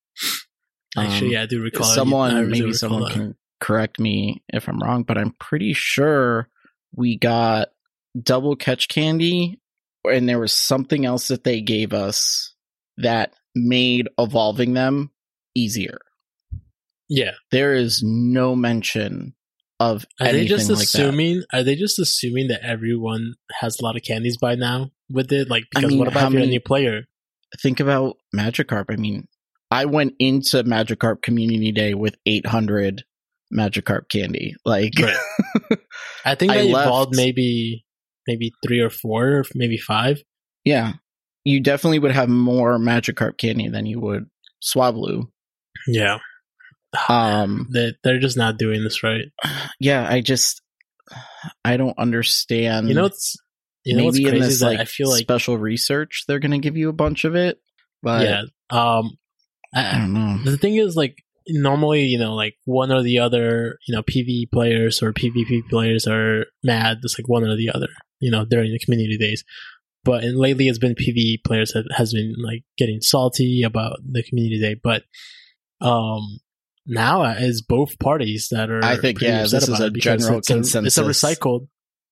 B: Actually,
A: Um,
B: yeah, I do recall. I
A: someone maybe someone
B: that.
A: can correct me if i'm wrong but i'm pretty sure we got double catch candy and there was something else that they gave us that made evolving them easier
B: Yeah,
A: there is no mention of
B: are they just
A: like that.
B: assuming? Are they just assuming that everyone has a lot of candies by now with it? Like,
A: I
B: because
A: mean,
B: what about if you're a new player?
A: Think about Magikarp. I mean, I went into Magikarp Community Day with 800 Magikarp candy. Like,
B: Right. I think
A: I left-
B: evolved maybe maybe three or four, or maybe five.
A: yeah, you definitely would have more Magikarp candy than you would Swablu.
B: Yeah,
A: Um,
B: they they're just not doing this right.
A: yeah, I just, I don't understand.
B: You know, it's you know what's
A: maybe
B: crazy
A: in this like,
B: I feel like
A: special research, they're going to give you a bunch of it. But
B: yeah. Um,
A: I
B: I,
A: don't know.
B: the thing is like normally you know like one or the other you know PvE players or PvP players are mad. It's like one or the other. You know during the community days. But and lately, it's been PvE players that has been like getting salty about the community day. But um, now it's both parties that are.
A: I think, yeah, this is a general
B: it's a, It's a recycled.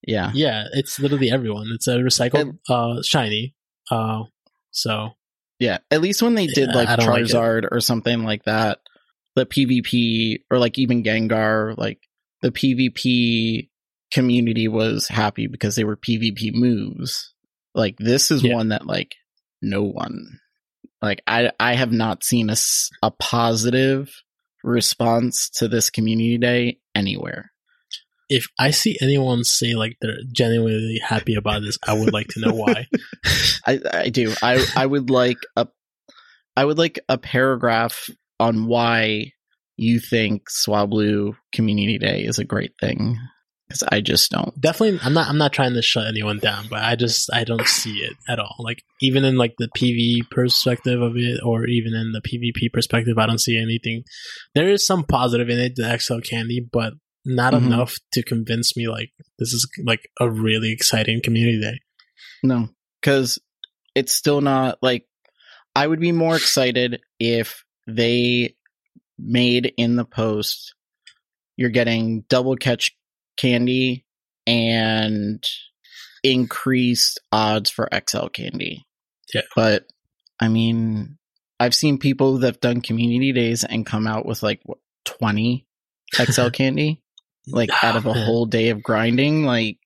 A: Yeah.
B: Yeah, it's literally everyone. It's a recycled uh shiny. Uh, so
A: Yeah, at least when they did
B: Yeah,
A: like
B: don't like.
A: Charizard or something like that, the PvP or like even Gengar, like the PvP community was happy because they were PvP moves. Like this is
B: Yeah.
A: one that like no one like I I have not seen a, a positive response to this community day anywhere.
B: if I see anyone say like they're genuinely happy about this, I would like to know why.
A: I I do. I I would like a I would like a paragraph on why you think Swablu Community Day is a great thing because I just don't.
B: Definitely, I'm not. I'm not trying to shut anyone down, but I just I don't see it at all. Like even in like the PV perspective of it, or even in the PvP perspective, I don't see anything. There is some positive in it, the XL candy, but not
A: Mhm.
B: enough to convince me like this is like a really exciting community day.
A: No, because it's still not like I would be more excited if they made in the post you're getting double catch candy and increased odds for XL candy.
B: Yeah.
A: But I mean, I've seen people that have done community days and come out with like what, 20 XL candy, like out of a
B: Man,
A: whole day of grinding. Like,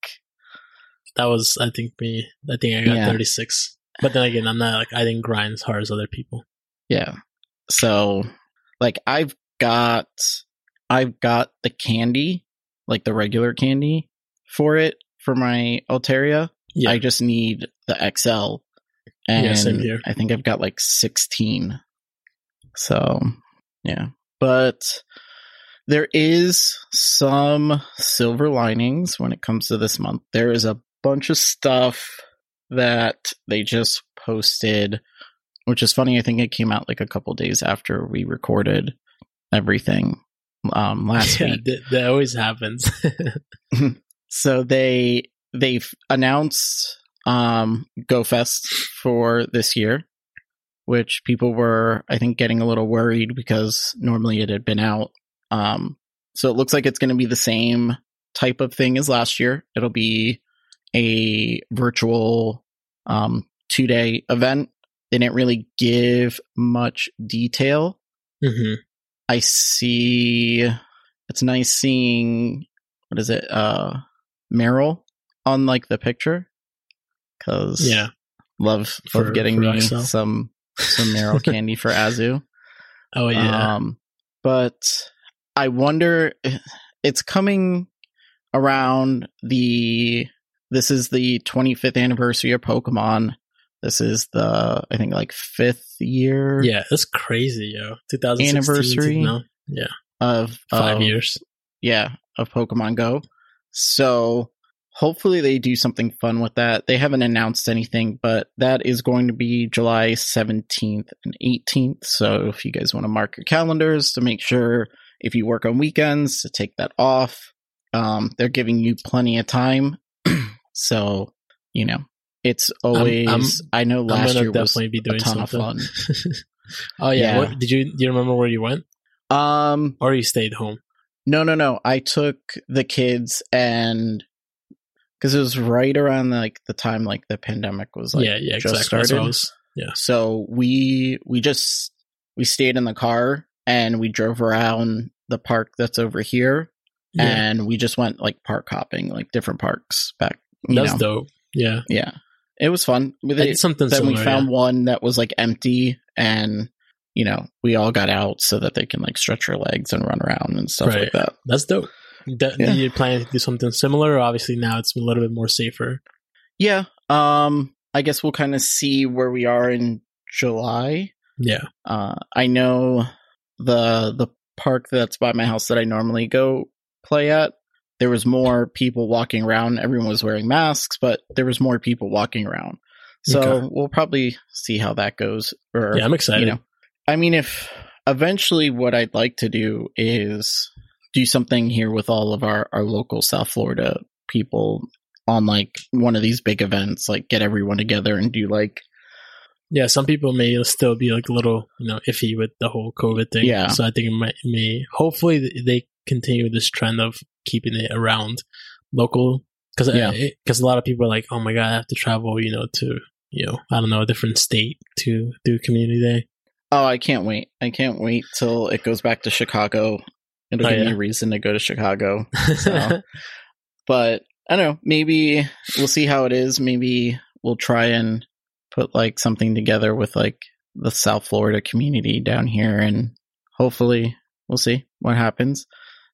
B: That was, I think, me. I think I got
A: Yeah.
B: 36. But then again, I'm not like I didn't grind as hard as other people.
A: Yeah. So like I've got I've got the candy, like the regular candy for it for my Altaria.
B: Yeah,
A: I just need the XL. And
B: Yeah, same here.
A: I think I've got like 16. So, yeah. But there is some silver linings when it comes to this month. There is a bunch of stuff that they just posted, which is funny. I think it came out like a couple days after we recorded everything um, last
B: yeah,
A: week.
B: that, that always happens.
A: So they they've announced um GoFest for this year, which people were I think getting a little worried because normally it had been out. Um so it looks like it's going to be the same type of thing as last year. It'll be a virtual um, two day event. They didn't really give much detail.
B: hmm
A: I see. It's nice seeing what is it? Uh, Marill on like the picture because
B: Yeah.
A: love
B: For-
A: love getting me some some Marill candy for Azu.
B: Oh yeah.
A: Um, but I wonder, it's coming around the, this is the 25th anniversary of Pokemon. This is the, I think like fifth year
B: yeah, that's crazy, yo. 2016
A: Anniversary.
B: No, yeah,
A: of,
B: five
A: of-
B: years.
A: Yeah, of Pokemon Go. So hopefully they do something fun with that. They haven't announced anything, but that is going to be July 17th and 18th. So if you guys want to mark your calendars to make sure if you work on weekends to take that off, um, they're giving you plenty of time. so, you know, it's always,
B: I'm-
A: I know
B: I'm
A: last year was
B: definitely be
A: a
B: doing
A: ton
B: something.
A: of fun.
B: oh yeah.
A: Yeah.
B: What, did you do you remember where you went,
A: Um,
B: or you stayed home?
A: No, no, no. I took the kids and because it was right around like the time like the pandemic was like
B: yeah, yeah,
A: just
B: exactly. That's what I
A: started.
B: was-
A: So we we just we stayed in the car and we drove around the park that's over here
B: yeah,
A: and we just went like park hopping, like different parks back. You
B: that's
A: know.
B: dope. Yeah,
A: Yeah, it was fun. It,
B: something
A: then
B: similar.
A: we found
B: yeah.
A: one that was like empty and you know we all got out so that they can like stretch their legs and run around and stuff
B: Right.
A: like that.
B: That's dope. Do,
A: Yeah.
B: you plan to do something similar? Obviously now it's a little bit more safer.
A: Yeah. Um I guess we'll kind of see where we are in July.
B: Yeah,
A: Uh I know the the park that's by my house that I normally go play at. There was more people walking around. Everyone was wearing masks, but there was more people walking around. So
B: Okay.
A: we'll probably see how that goes. Or
B: yeah, I'm excited.
A: you know, I mean, if eventually what I'd like to do is do something here with all of our, our local South Florida people on like one of these big events, like get everyone together and do like,
B: yeah, some people may still be like a little, you know, iffy with the whole COVID thing.
A: Yeah.
B: So I think it might, may hopefully they continue this trend of keeping it around local because uh,
A: Yeah.
B: because a lot of people are like, oh my god, I have to travel, you know, to you know, I don't know, a different state to do community day.
A: oh, I can't wait. I can't wait till it goes back to Chicago. It'll
B: Oh,
A: give me a reason to go to Chicago. So- But I don't know. Maybe we'll see how it is. Maybe we'll try and put like something together with like the South Florida community down here, and hopefully we'll see what happens.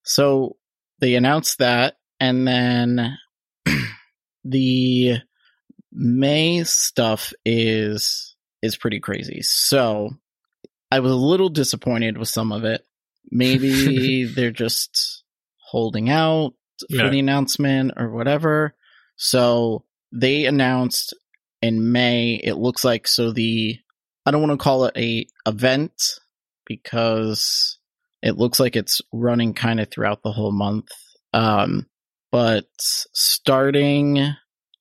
A: So they announced that, and then the May stuff is is pretty crazy. So I was a little disappointed with some of it. Maybe they're just holding out for
B: Yeah.
A: the announcement or whatever. So they announced in May, it looks like so the I don't want to call it a event because it looks like it's running kind of throughout the whole month. Um but starting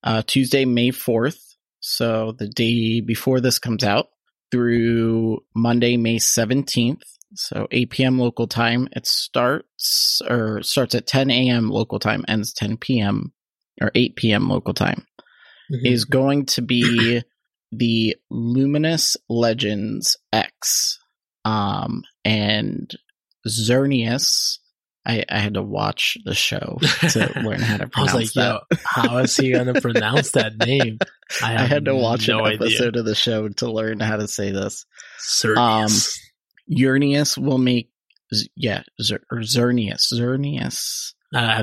A: uh Tuesday, May 4th, so the day before this comes out through Monday, May 17th, so 8 p.m. local time. It starts or starts at 10 a.m. local time, ends 10 p.m. or 8 p.m. local time.
B: Mhm.
A: Is going to be the Luminous Legends X, um, and Xerneas. I, I had to watch the show to learn how to
B: I was
A: pronounce
B: like,
A: that.
B: yo, how is he gonna pronounce that name?
A: I,
B: have
A: had to watch
B: no
A: an
B: idea.
A: episode of the show to learn how to say this.
B: Um, Cernius.
A: Urnius will make, yeah, Zer, Xerneas. Xerneas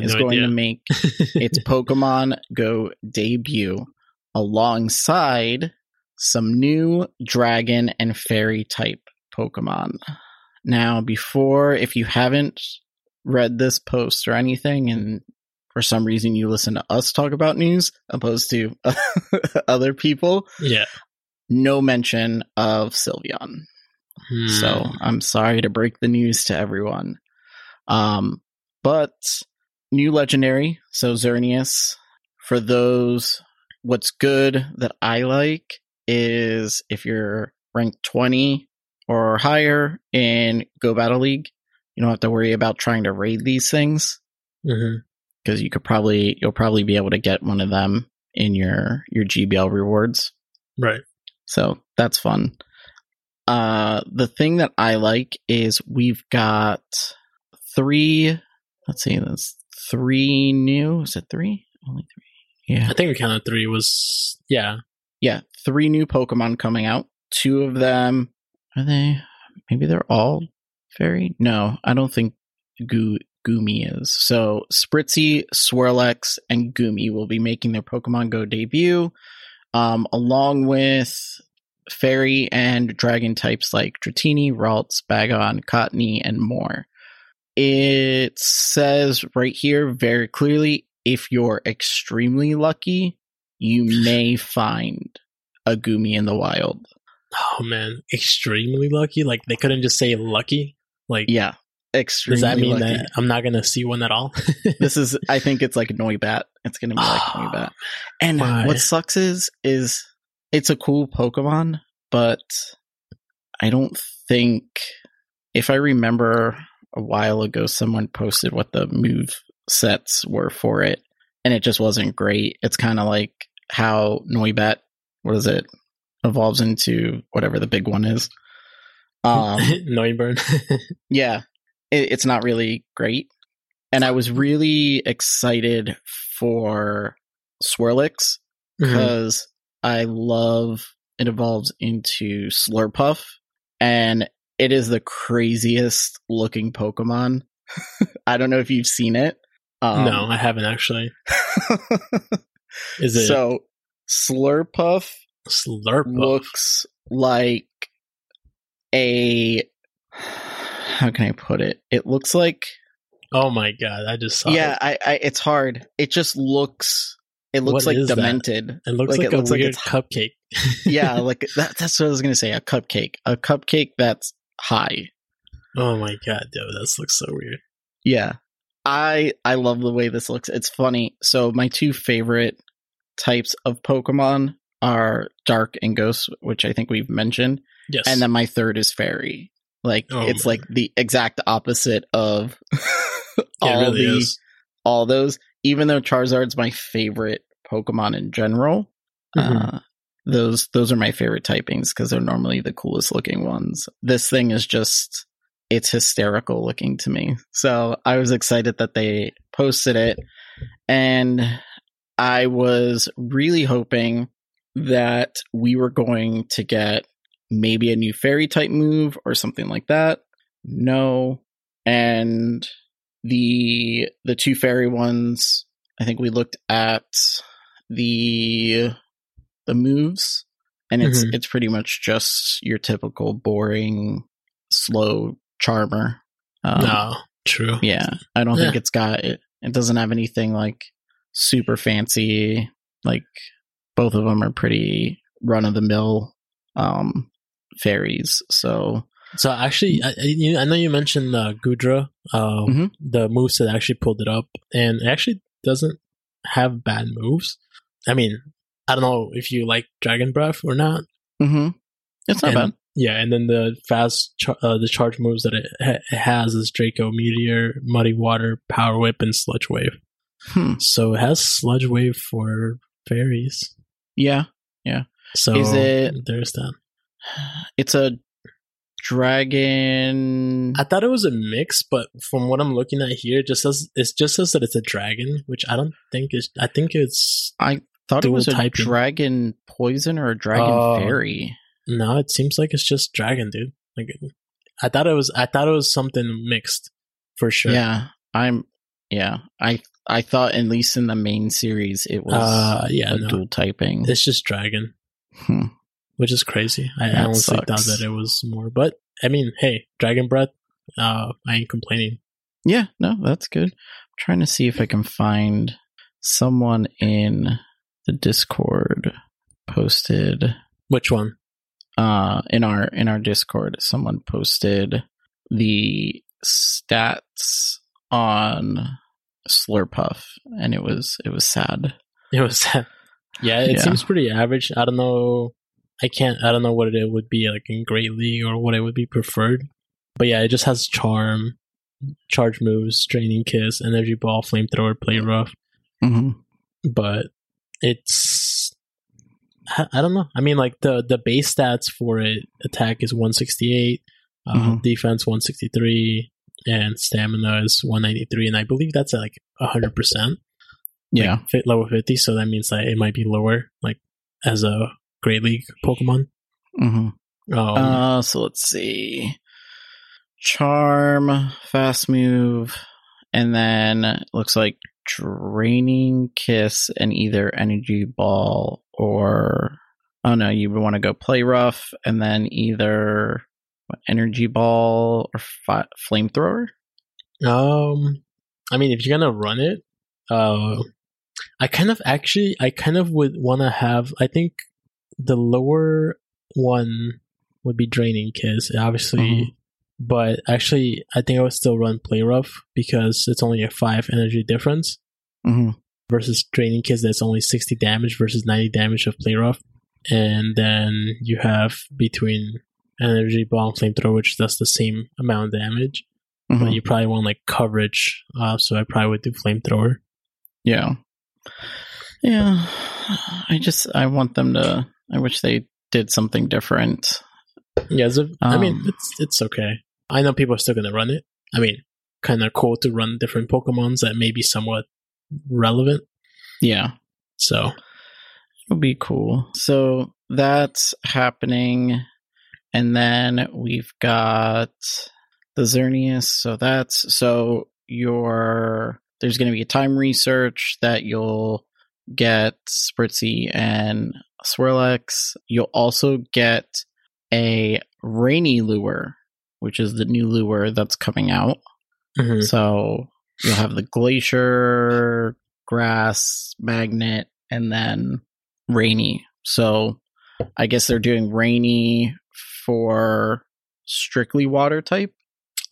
A: is
B: no
A: going
B: idea.
A: to make its Pokemon Go debut alongside some new dragon and fairy type Pokemon. Now, before, if you haven't read this post or anything, and for some reason you listen to us talk about news opposed to other people,
B: yeah.
A: no mention of Sylveon. So
B: Hmm.
A: I'm sorry to break the news to everyone. Um, but new legendary, so Xerneas. For those, what's good that I like is if you're ranked 20 or higher in Go Battle League, you don't have to worry about trying to raid these things because you could probably you'll probably be able to get one of them in your your GBL rewards.
B: Right.
A: So that's fun. Uh, the thing that I like is we've got three. Let's see, that's three new. Is it three? Only three. Yeah,
B: I think we counted three was yeah.
A: yeah, three new Pokemon coming out. Two of them are they? Maybe they're all fairy. No, I don't think Goo Goomy is. So Spritzee, Swirlix, and Goomy will be making their Pokemon Go debut, um, along with fairy and dragon types like Dratini, Ralts, Bagon, Cottonee, and more. It says right here very clearly if you're extremely lucky, you may find a Goomy in the wild.
B: Oh man, extremely lucky. Like they couldn't just say lucky. Like
A: Yeah. Extremely
B: does that mean
A: lucky.
B: that I'm not gonna see one at all?
A: this is I think it's like Noibat. It's gonna be like
B: Oh,
A: Noibat. And
B: my.
A: what sucks is is it's a cool Pokemon, but I don't think if I remember a while ago someone posted what the move sets were for it and it just wasn't great. It's kinda like how Noibat what is it? Evolves into whatever the big one is. Um
B: Noivern.
A: yeah, it, it's not really great. And I was really excited for Swirlix because I love it evolves into Slurpuff, and it is the craziest looking Pokemon. I don't know if you've seen it. Um,
B: no, I haven't actually. Is it
A: so Slurpuff
B: Slurp?
A: looks like a how can I put it? It looks like
B: Oh my god, I just saw
A: yeah,
B: it.
A: I, I it's hard. It just looks it looks
B: What
A: like
B: is that?
A: demented.
B: It looks
A: like
B: like,
A: it
B: a
A: looks like
B: weird
A: it's-
B: cupcake.
A: yeah, like that, that's what I was gonna say. A cupcake, a cupcake that's high.
B: oh my god, dude, this looks so weird.
A: Yeah, I I love the way this looks. It's funny. So my two favorite types of Pokemon are Dark and ghosts, which I think we've mentioned,
B: Yes.
A: and then my third is Fairy. Like
B: Oh,
A: it's
B: man.
A: like the exact opposite of all
B: really
A: the
B: is.
A: all those. Even though Charizard's my favorite Pokemon in general,
B: Mhm.
A: uh, those those are my favorite typings because they're normally the coolest looking ones. This thing is just it's hysterical looking to me. So I was excited that they posted it, and I was really hoping that we were going to get maybe a new fairy type move or something like that. No, and the the two fairy ones. I think we looked at the the moves, and it's
B: Mhm.
A: it's pretty much just your typical boring, slow charmer. Um,
B: no, true.
A: yeah, I don't think it's got it. It doesn't have anything like super fancy. Like both of them are pretty run of the mill um fairies. So
B: So actually, I, you, I know you mentioned uh, Goodra, uh,
A: Mhm.
B: the moveset actually pulled it up, and it actually doesn't have bad moves. I mean, I don't know if you like Dragon Breath or not.
A: hmm it's not
B: And-
A: bad.
B: Yeah, and then the fast, char- uh, the charge moves that it, ha- it has is Draco Meteor, Muddy Water, Power Whip, and Sludge Wave.
A: Hmm.
B: So it has Sludge Wave for fairies.
A: Yeah, yeah.
B: So
A: Is it-
B: there's that.
A: it's a dragon.
B: I thought it was a mix, but from what I'm looking at here, it just says it just says that it's a dragon, which I don't think is. I think it's
A: I thought it was a
B: typing.
A: dragon poison or a dragon
B: Oh.
A: fairy.
B: no. It seems like it's just dragon, dude. Like I thought it was. I thought it was something mixed for sure.
A: Yeah, I'm. Yeah, I I thought at least in the main series it was
B: Uh, yeah,
A: a
B: no.
A: dual typing.
B: it's just dragon,
A: Hmm.
B: which is crazy. I,
A: That
B: honestly thought that it was more, but I mean, hey, dragon breath. Uh, I ain't complaining.
A: Yeah, no, that's good. I'm trying to see if I can find someone in the Discord posted
B: Which one?
A: uh in our in our Discord someone posted the stats on Slurpuff and it was it was sad.
B: It was. Sad. Yeah, it
A: Yeah.
B: seems pretty average. I don't know. I can't. I don't know what it would be like in Great League or what it would be preferred. But yeah, it just has charm, charge moves, draining kiss, energy ball, flamethrower, play rough.
A: Mm-hmm.
B: But it's I don't know. I mean, like the the base stats for it: attack is one sixty eight, uh,
A: Mhm.
B: defense one sixty three, and stamina is one ninety three. And I believe that's at like hundred percent.
A: Yeah.
B: fit level 50 so that means that it might be lower like as a great league pokemon
A: hmm
B: um,
A: Uh, so let's see. Charm, fast move, and then looks like draining kiss and either energy ball or oh no, you would want to go play rough and then either energy ball or fi- flamethrower.
B: um i mean if you're gonna run it uh i kind of actually i kind of would want to have i think the lower one would be draining kiss obviously
A: Mhm.
B: but actually i think i would still run play rough because it's only a five energy difference
A: Mm-hmm.
B: versus draining kiss that's only 60 damage versus 90 damage of play rough and then you have between energy ball and flamethrower which does the same amount of damage
A: Mm-hmm.
B: but you probably want like coverage uh, so i probably would do flamethrower
A: Yeah. Yeah. I just I want them to I wish they did something different.
B: yeah so, i mean
A: Um,
B: it's it's okay i know people are still gonna run it i mean kind of cool to run different pokemons that may be somewhat relevant
A: Yeah.
B: so
A: It'll be cool. So that's happening. And then we've got the Xerneas. So that's so your there's gonna be a time research that you'll get Spritzee and Swirlix. You'll also get a rainy lure, which is the new lure that's coming out.
B: mhm.
A: So you'll have the glacier, grass, magnet, and then rainy. So I guess they're doing rainy for strictly water type.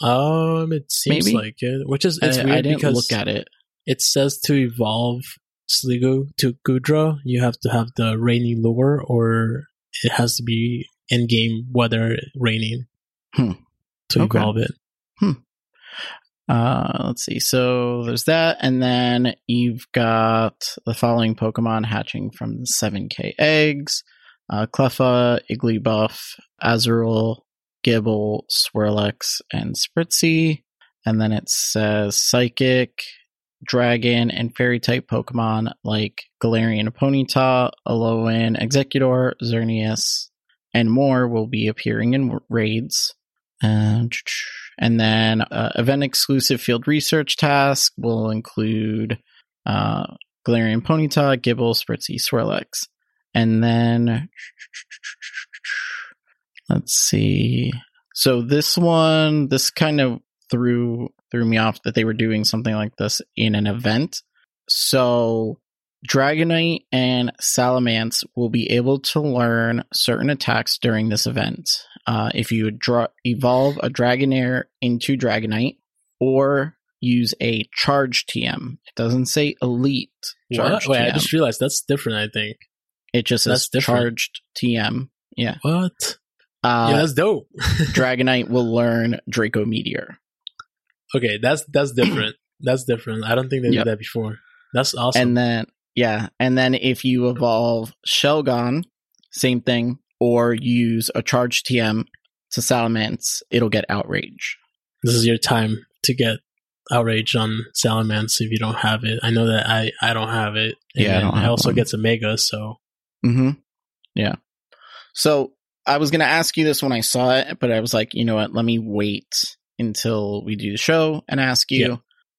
B: um it seems
A: Maybe.
B: like it which is it's
A: I,
B: weird
A: I didn't
B: because
A: look at it.
B: it says to evolve Sliggoo to Goodra, you have to have the rainy lure, or it has to be in game weather raining
A: Hmm.
B: to
A: Okay.
B: evolve it. Hmm.
A: Uh, let's see. So there's that, and then you've got the following Pokemon hatching from the 7K eggs: uh, Cleffa, Igglybuff, Azurill, Gible, Swirlix, and Spritzee. And then it says Psychic, Dragon, and Fairy type Pokemon like Galarian Ponyta, Alolan, Exeggutor, Xerneas, and more will be appearing in raids. And, and then uh, event exclusive field research task will include uh, Galarian Ponyta, Gible, Spritzee, Swirlix. And then let's see. So this one, this kind of threw threw me off that they were doing something like this in an event. So Dragonite and Salamence will be able to learn certain attacks during this event. Uh, if you draw, evolve a Dragonair into Dragonite or use a Charge TM. It doesn't say Elite Charge?
B: Wait, I just realized that's different. I think.
A: It just
B: that's
A: says
B: different.
A: Charged TM. Yeah.
B: What?
A: Uh,
B: yeah, that's dope.
A: Dragonite will learn Draco Meteor.
B: okay, that's that's different. that's different. I don't think they
A: Yep.
B: did that before. That's awesome.
A: And then, yeah. And then if you evolve Shelgon, same thing, or use a Charge TM to Salamence, it'll get Outrage.
B: this is your time to get outrage on Salamence if you don't have it. I know that I I don't have it. And
A: Yeah, I have
B: also
A: one.
B: gets a mega. So
A: Mm-hmm. Yeah. So I was going to ask you this when I saw it, but I was like, you know what? Let me wait until we do the show and ask you.
B: Yeah.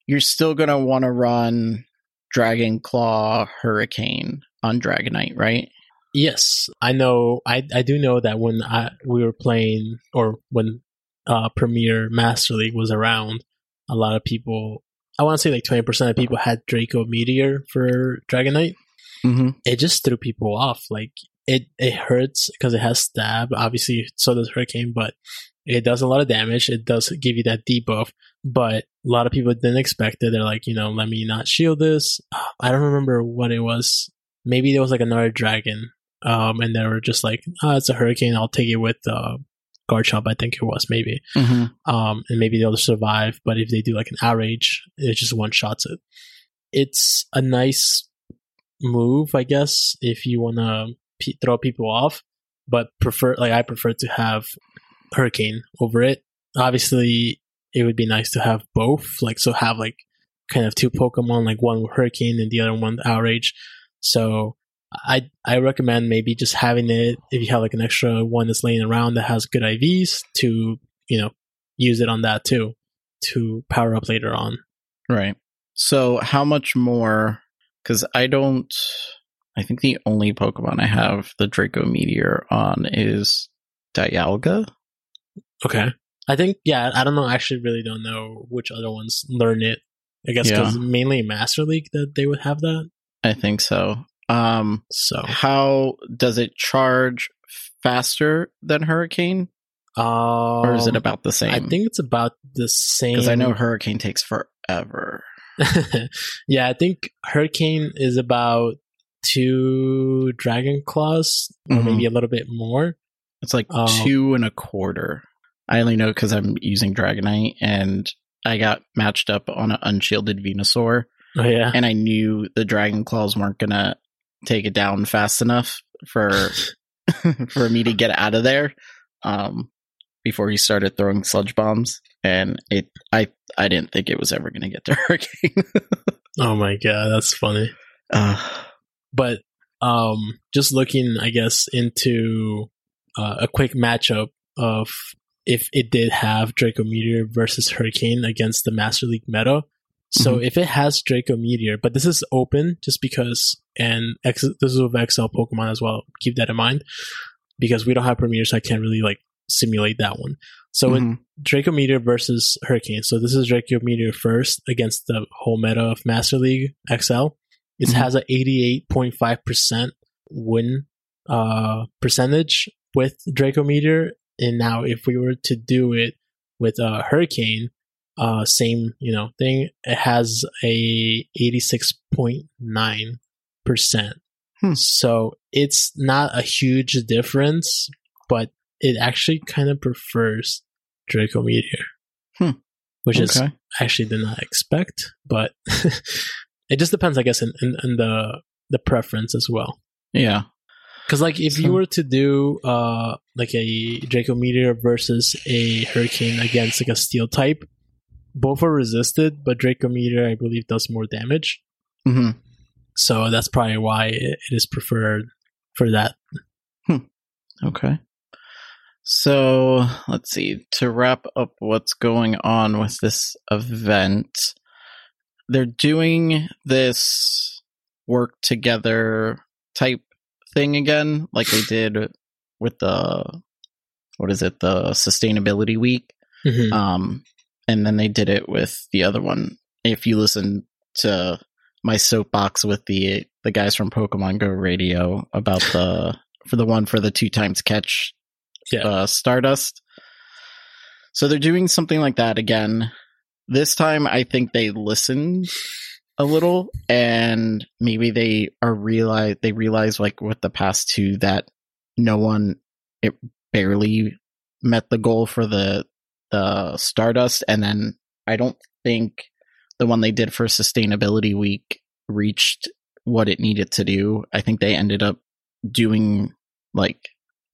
A: You're still going to want to run Dragon Claw Hurricane on Dragonite, right?
B: Yes, I know. I I do know that when I we were playing, or when uh, Premier Master League was around, a lot of people. I want to say like twenty percent of people had Draco Meteor for Dragonite.
A: Mm-hmm.
B: It just threw people off. Like it, it hurts because it has stab. Obviously, so does Hurricane, but it does a lot of damage. It does give you that debuff, but a lot of people didn't expect it. They're like, you know, let me not shield this. I don't remember what it was. Maybe there was like another dragon, um, and they were just like, oh, it's a hurricane. I'll take it with uh, Garchomp. I think it was maybe,
A: Mm-hmm.
B: um, and maybe they'll survive. But if they do like an outrage, it just one shots it. It's a nice move, I guess, if you want to throw people off. But prefer, like, I prefer to have Hurricane over it. Obviously, it would be nice to have both, like, so have like kind of two Pokemon, like one with Hurricane and the other one with Outrage. So I I recommend maybe just having it if you have like an extra one that's laying around that has good IVs to you know use it on that too to power up later on.
A: Right. So how much more? Because I don't. I think the only Pokemon I have the Draco Meteor on is Dialga.
B: Okay. I think yeah. I don't know. I actually really don't know which other ones learn it. I guess because
A: Yeah.
B: mainly Master League that they would have that.
A: I think so. Um,
B: So
A: how does it charge faster than Hurricane,
B: um,
A: or is it about the same?
B: I think it's about the same.
A: because I know Hurricane takes forever.
B: yeah, I think Hurricane is about two Dragon Claws, or
A: Mhm.
B: maybe a little bit more.
A: It's like
B: Um,
A: two and a quarter. I only know because I'm using Dragonite, and I got matched up on an unshielded Venusaur,
B: Oh yeah,
A: and I knew the Dragon Claws weren't gonna take it down fast enough for for me to get out of there. Um, before he started throwing sludge bombs, and it, I, I didn't think it was ever gonna get to Hurricane.
B: oh my god, that's funny.
A: uh,
B: But um, just looking, I guess, into uh, a quick matchup of if it did have Draco Meteor versus Hurricane against the Master League meta. So
A: Mhm.
B: if it has Draco Meteor, but this is open just because, and X, this is with XL Pokemon as well. Keep that in mind because we don't have Premier, so I can't really like simulate that one. So with
A: mhm.
B: Draco Meteor versus Hurricane. So this is Draco Meteor first against the whole meta of Master League XL. It
A: Mhm.
B: has a 88.5% win uh, percentage with Draco Meteor. And now if we were to do it with uh, Hurricane, uh, same, you know, thing, it has a 86.9%.
A: Hmm.
B: So it's not a huge difference, but it actually kind of prefers Draco Meteor.
A: Hmm.
B: Which is
A: Okay.
B: I actually did not expect, but it just depends, I guess, in, in, in the the preference as well.
A: yeah,
B: Because like if
A: So-
B: you were to do uh like a Draco Meteor versus a Hurricane against like a Steel type, both are resisted, but Draco Meteor I believe does more damage.
A: hmm
B: So that's probably why it, it is preferred for that.
A: Okay. So let's see. To wrap up what's going on with this event, they're doing this work together type thing again, like they did with the what is it, the sustainability week.
B: Mhm.
A: Um, and then they did it with the other one. If you listen to my soapbox with the the guys from Pokemon Go Radio about the for the one for the two times catch
B: Yeah.
A: uh, Stardust. So they're doing something like that again. This time, I think they listened a little, and maybe they are realize they realize like with the past two that no one it barely met the goal for the the Stardust, and then I don't think the one they did for Sustainability Week reached what it needed to do. I think they ended up doing like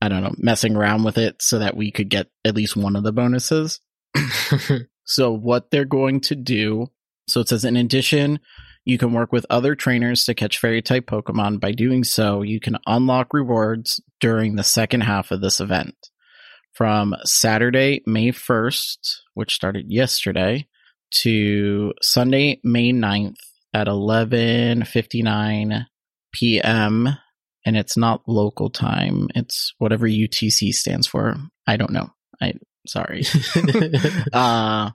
A: I don't know, messing around with it so that we could get at least one of the bonuses. So what they're going to do, so it says in addition, you can work with other trainers to catch fairy type Pokemon. By doing so, you can unlock rewards during the second half of this event. From Saturday, May 1st, which started yesterday, to Sunday, May 9th at 11:59 p.m. and it's not local time. It's whatever UTC stands for. I don't know. I sorry. uh,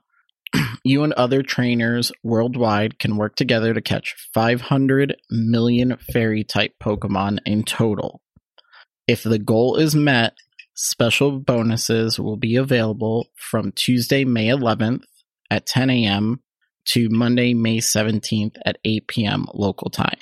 A: you and other trainers worldwide can work together to catch 500 million fairy type Pokemon in total. If the goal is met, special bonuses will be available from Tuesday, May 11th at 10 a.m. to Monday, May 17th at 8 p.m. local time.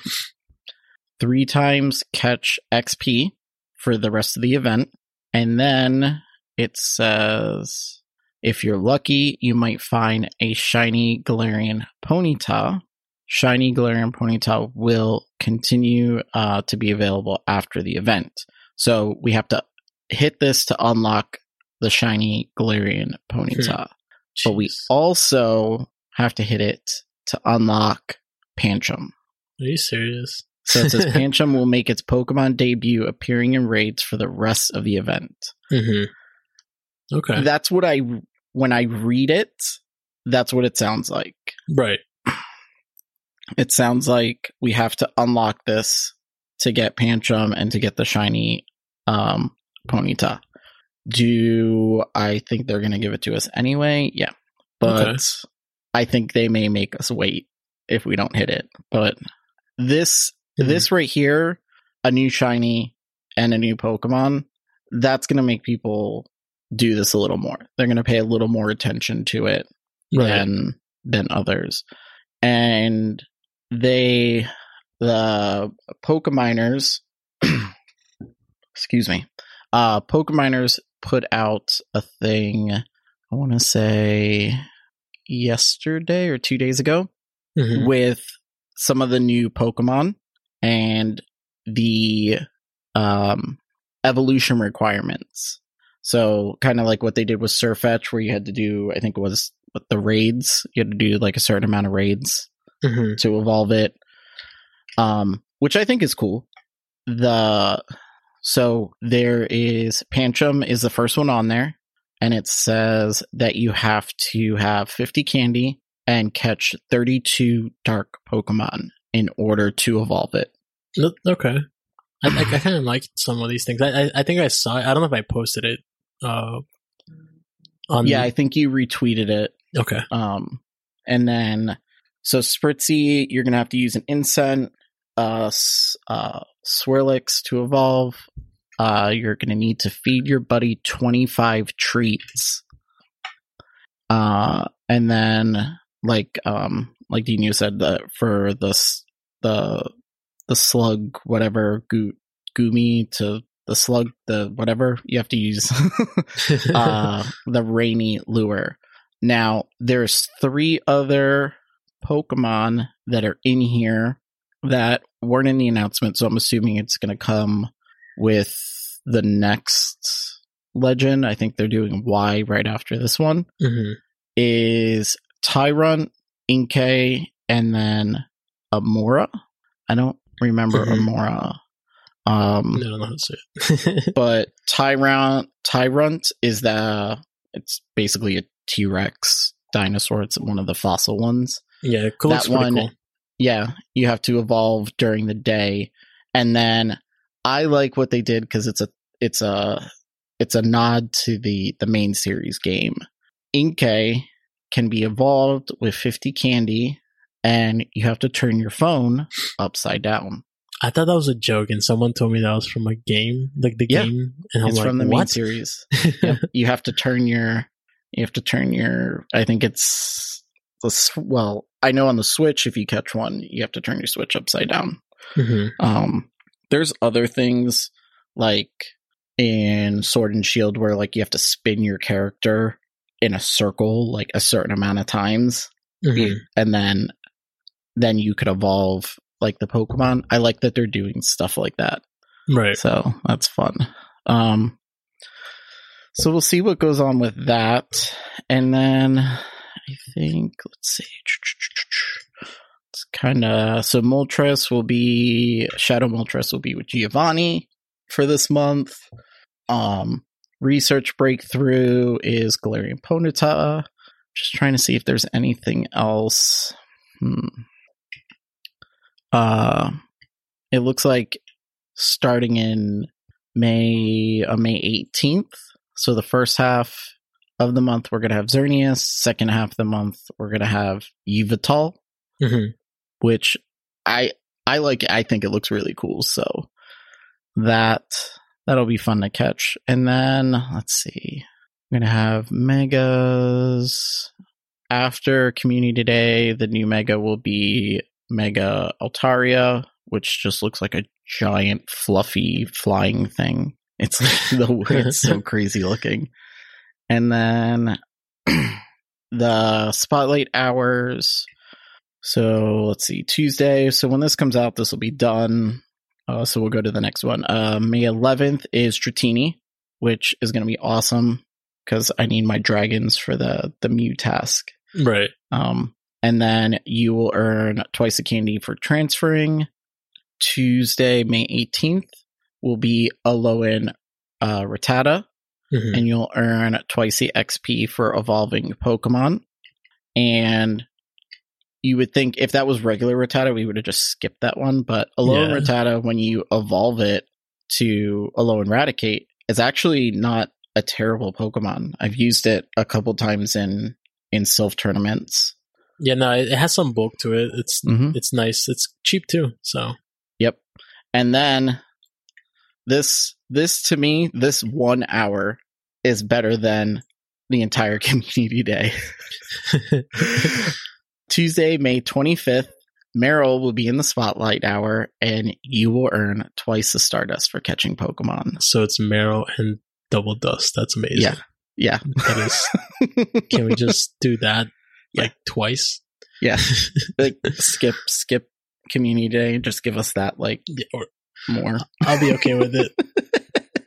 A: Three times catch XP for the rest of the event. And then it says if you're lucky, you might find a shiny Galarian Ponyta. Shiny Galarian Ponyta will continue uh, to be available after the event. So we have to hit this to unlock the Shiny Galarian Ponyta. but we also have to hit it to unlock Pancham.
B: Are you serious?
A: So it says Pancham will make its Pokemon debut appearing in raids for the rest of the event.
B: hmm Okay.
A: That's what I, when I read it, that's what it sounds like.
B: right.
A: It sounds like we have to unlock this to get Pancham and to get the shiny um, Ponyta. Do I think they're going to give it to us anyway? Yeah. But
B: Okay.
A: I think they may make us wait if we don't hit it. But this
B: Mhm.
A: this right here, a new shiny and a new Pokemon, that's going to make people do this a little more. They're going to pay a little more attention to it
B: Right.
A: than than others. And they the Pokeminers excuse me. Uh Pokeminers put out a thing I want to say yesterday or 2 days ago
B: Mhm.
A: with some of the new Pokemon and the um, evolution requirements. So, kind of like what they did with Sirfetch'd, where you had to do, I think it was with the raids, you had to do like a certain amount of raids
B: Mhm.
A: to evolve it, um, which I think is cool. The so there is Pancham is the first one on there, and it says that you have to have 50 candy and catch 32 dark Pokemon in order to evolve it.
B: Okay. I, I, I kind of like some of these things. I, I I think I saw it. I don't know if I posted it. Uh, on
A: yeah, I think you retweeted it.
B: okay.
A: Um, and then so Spritzee, you're gonna have to use an Incense, uh, uh, Swirlix to evolve. Uh, you're gonna need to feed your buddy 25 treats. Uh, and then like um like Dino said that for the the the slug whatever goo goomy to the slug the whatever you have to use uh the rainy lure. Now there's three other Pokemon that are in here that weren't in the announcement, so I'm assuming it's gonna come with the next legend. I think they're doing Y right after this one.
B: Mhm.
A: Is Tyrunt, Inkay, and then Amaura. I don't remember
B: Mhm.
A: Amaura. Um
B: I don't know how to say it.
A: but Tyrunt Tyrunt is the it's basically a T Rex dinosaur. It's one of the fossil ones.
B: yeah, looks
A: that one
B: cool.
A: Yeah, you have to evolve during the day, and then I like what they did because it's a it's a it's a nod to the the main series game. Inkay can be evolved with 50 candy, and you have to turn your phone upside down.
B: I thought that was a joke, and someone told me that was from a game, like the
A: Yeah.
B: game, and I'm
A: it's
B: like,
A: from the main series. Yep. you have to turn your you have to turn your i think it's the well i know on the switch if you catch one you have to turn your switch upside down
B: Mhm.
A: um there's other things like in sword and shield where like you have to spin your character in a circle like a certain amount of times
B: Mhm.
A: and then then you could evolve like the pokemon i like that they're doing stuff like that
B: Right.
A: so that's fun. Um, so we'll see what goes on with that. And then I think, let's see. It's kind of, so Moltres will be, Shadow Moltres will be with Giovanni for this month. Um, Research Breakthrough is Galarian Ponyta. Just trying to see if there's anything else. Hmm. Uh, it looks like starting in May uh, May 18th. So the first half of the month we're gonna have Xerneas. Second half of the month we're gonna have Yveltal,
B: Mhm.
A: which I I like. I think it looks really cool. So that that'll be fun to catch. And then let's see, I'm gonna have megas after Community Day. The new mega will be Mega Altaria, which just looks like a giant fluffy flying thing. It's like the it's so crazy looking. And then the spotlight hours So let's see, Tuesday. So when this comes out, this will be done. Uh, so we'll go to the next one. Uh, May 11th is Dratini, which is going to be awesome because I need my dragons for the the Mew task.
B: Right.
A: Um, and then you will earn twice the candy for transferring. Tuesday, May 18th, will be Alolan uh, Rattata,
B: Mhm.
A: and you'll earn twice the XP for evolving Pokemon. And you would think if that was regular Rattata, we would have just skipped that one. But Alolan
B: Yeah.
A: Rattata, when you evolve it to Alolan Raticate, is actually not a terrible Pokemon. I've used it a couple times in in Silph tournaments.
B: Yeah, no, it has some bulk to it. It's
A: Mhm.
B: it's nice. It's cheap too. So
A: Yep. And then this this to me, this one hour is better than the entire community day. Tuesday, May 25th, Marill will be in the spotlight hour and you will earn twice the Stardust for catching Pokemon.
B: so it's Marill and Double Dust. That's amazing.
A: Yeah. Yeah.
B: That is. Can we just do that
A: Yeah.
B: like twice?
A: yeah. like skip skip community day, just give us that like
B: Yeah, or
A: more.
B: I'll be okay with it.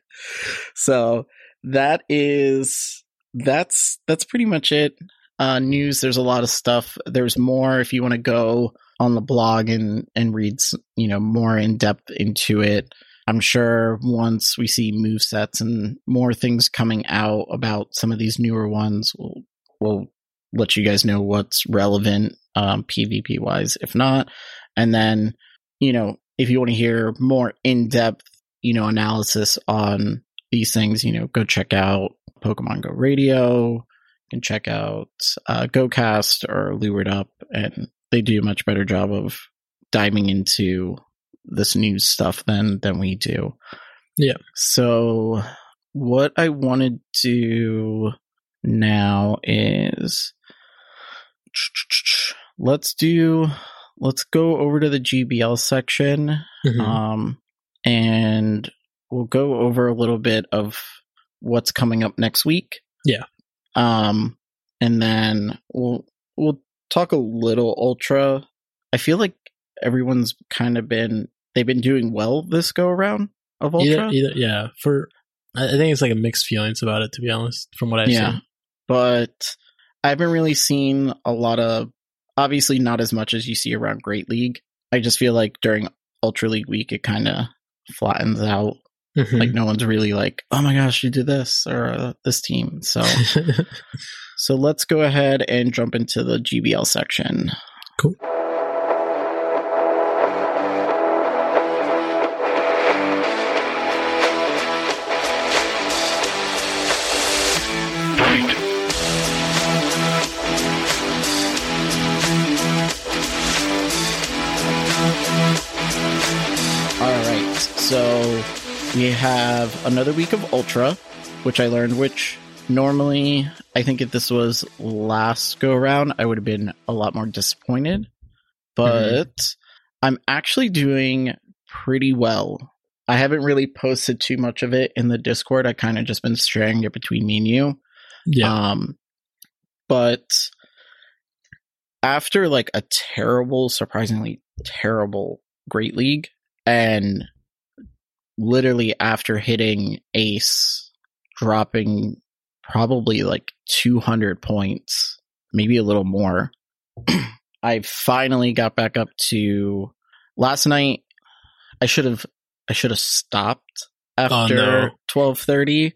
A: so that is that's that's pretty much it uh news there's a lot of stuff there's more if you want to go on the blog and and read you know more in depth into it i'm sure once we see move sets and more things coming out about some of these newer ones we'll we'll let you guys know what's relevant um pvp wise if not and then you know if you want to hear more in-depth you know analysis on these things, you know, go check out Pokemon Go Radio. Can check out uh, GoCast or Lured Up, and they do a much better job of diving into this news stuff than than we do.
B: Yeah.
A: So what I wanted to do now is let's do let's go over to the GBL section
B: Mhm.
A: um, and we'll go over a little bit of what's coming up next week.
B: Yeah.
A: Um, and then we'll we'll talk a little ultra. I feel like everyone's kind of been they've been doing well this go around of ultra.
B: either, either, yeah. For I think it's like a mixed feelings about it, to be honest, from what I've
A: Yeah.
B: seen.
A: but I haven't really seen a lot of obviously not as much as you see around Great League. I just feel like during Ultra League week it kind of flattens out.
B: Mhm.
A: Like no one's really like, "Oh my gosh, you did this or uh, this team." So so let's go ahead and jump into the GBL section.
B: Cool.
A: We have another week of Ultra, which I learned which normally I think if this was last go around, I would have been a lot more disappointed. But I'm actually doing pretty well. I haven't really posted too much of it in the Discord. I kind of just been sharing it between me and you.
B: yeah.
A: Um, but after like a terrible, surprisingly terrible Great League, and literally after hitting Ace, dropping probably like 200 points, maybe a little more, I finally got back up to last night. I should have, I should have stopped after
B: no.
A: 1230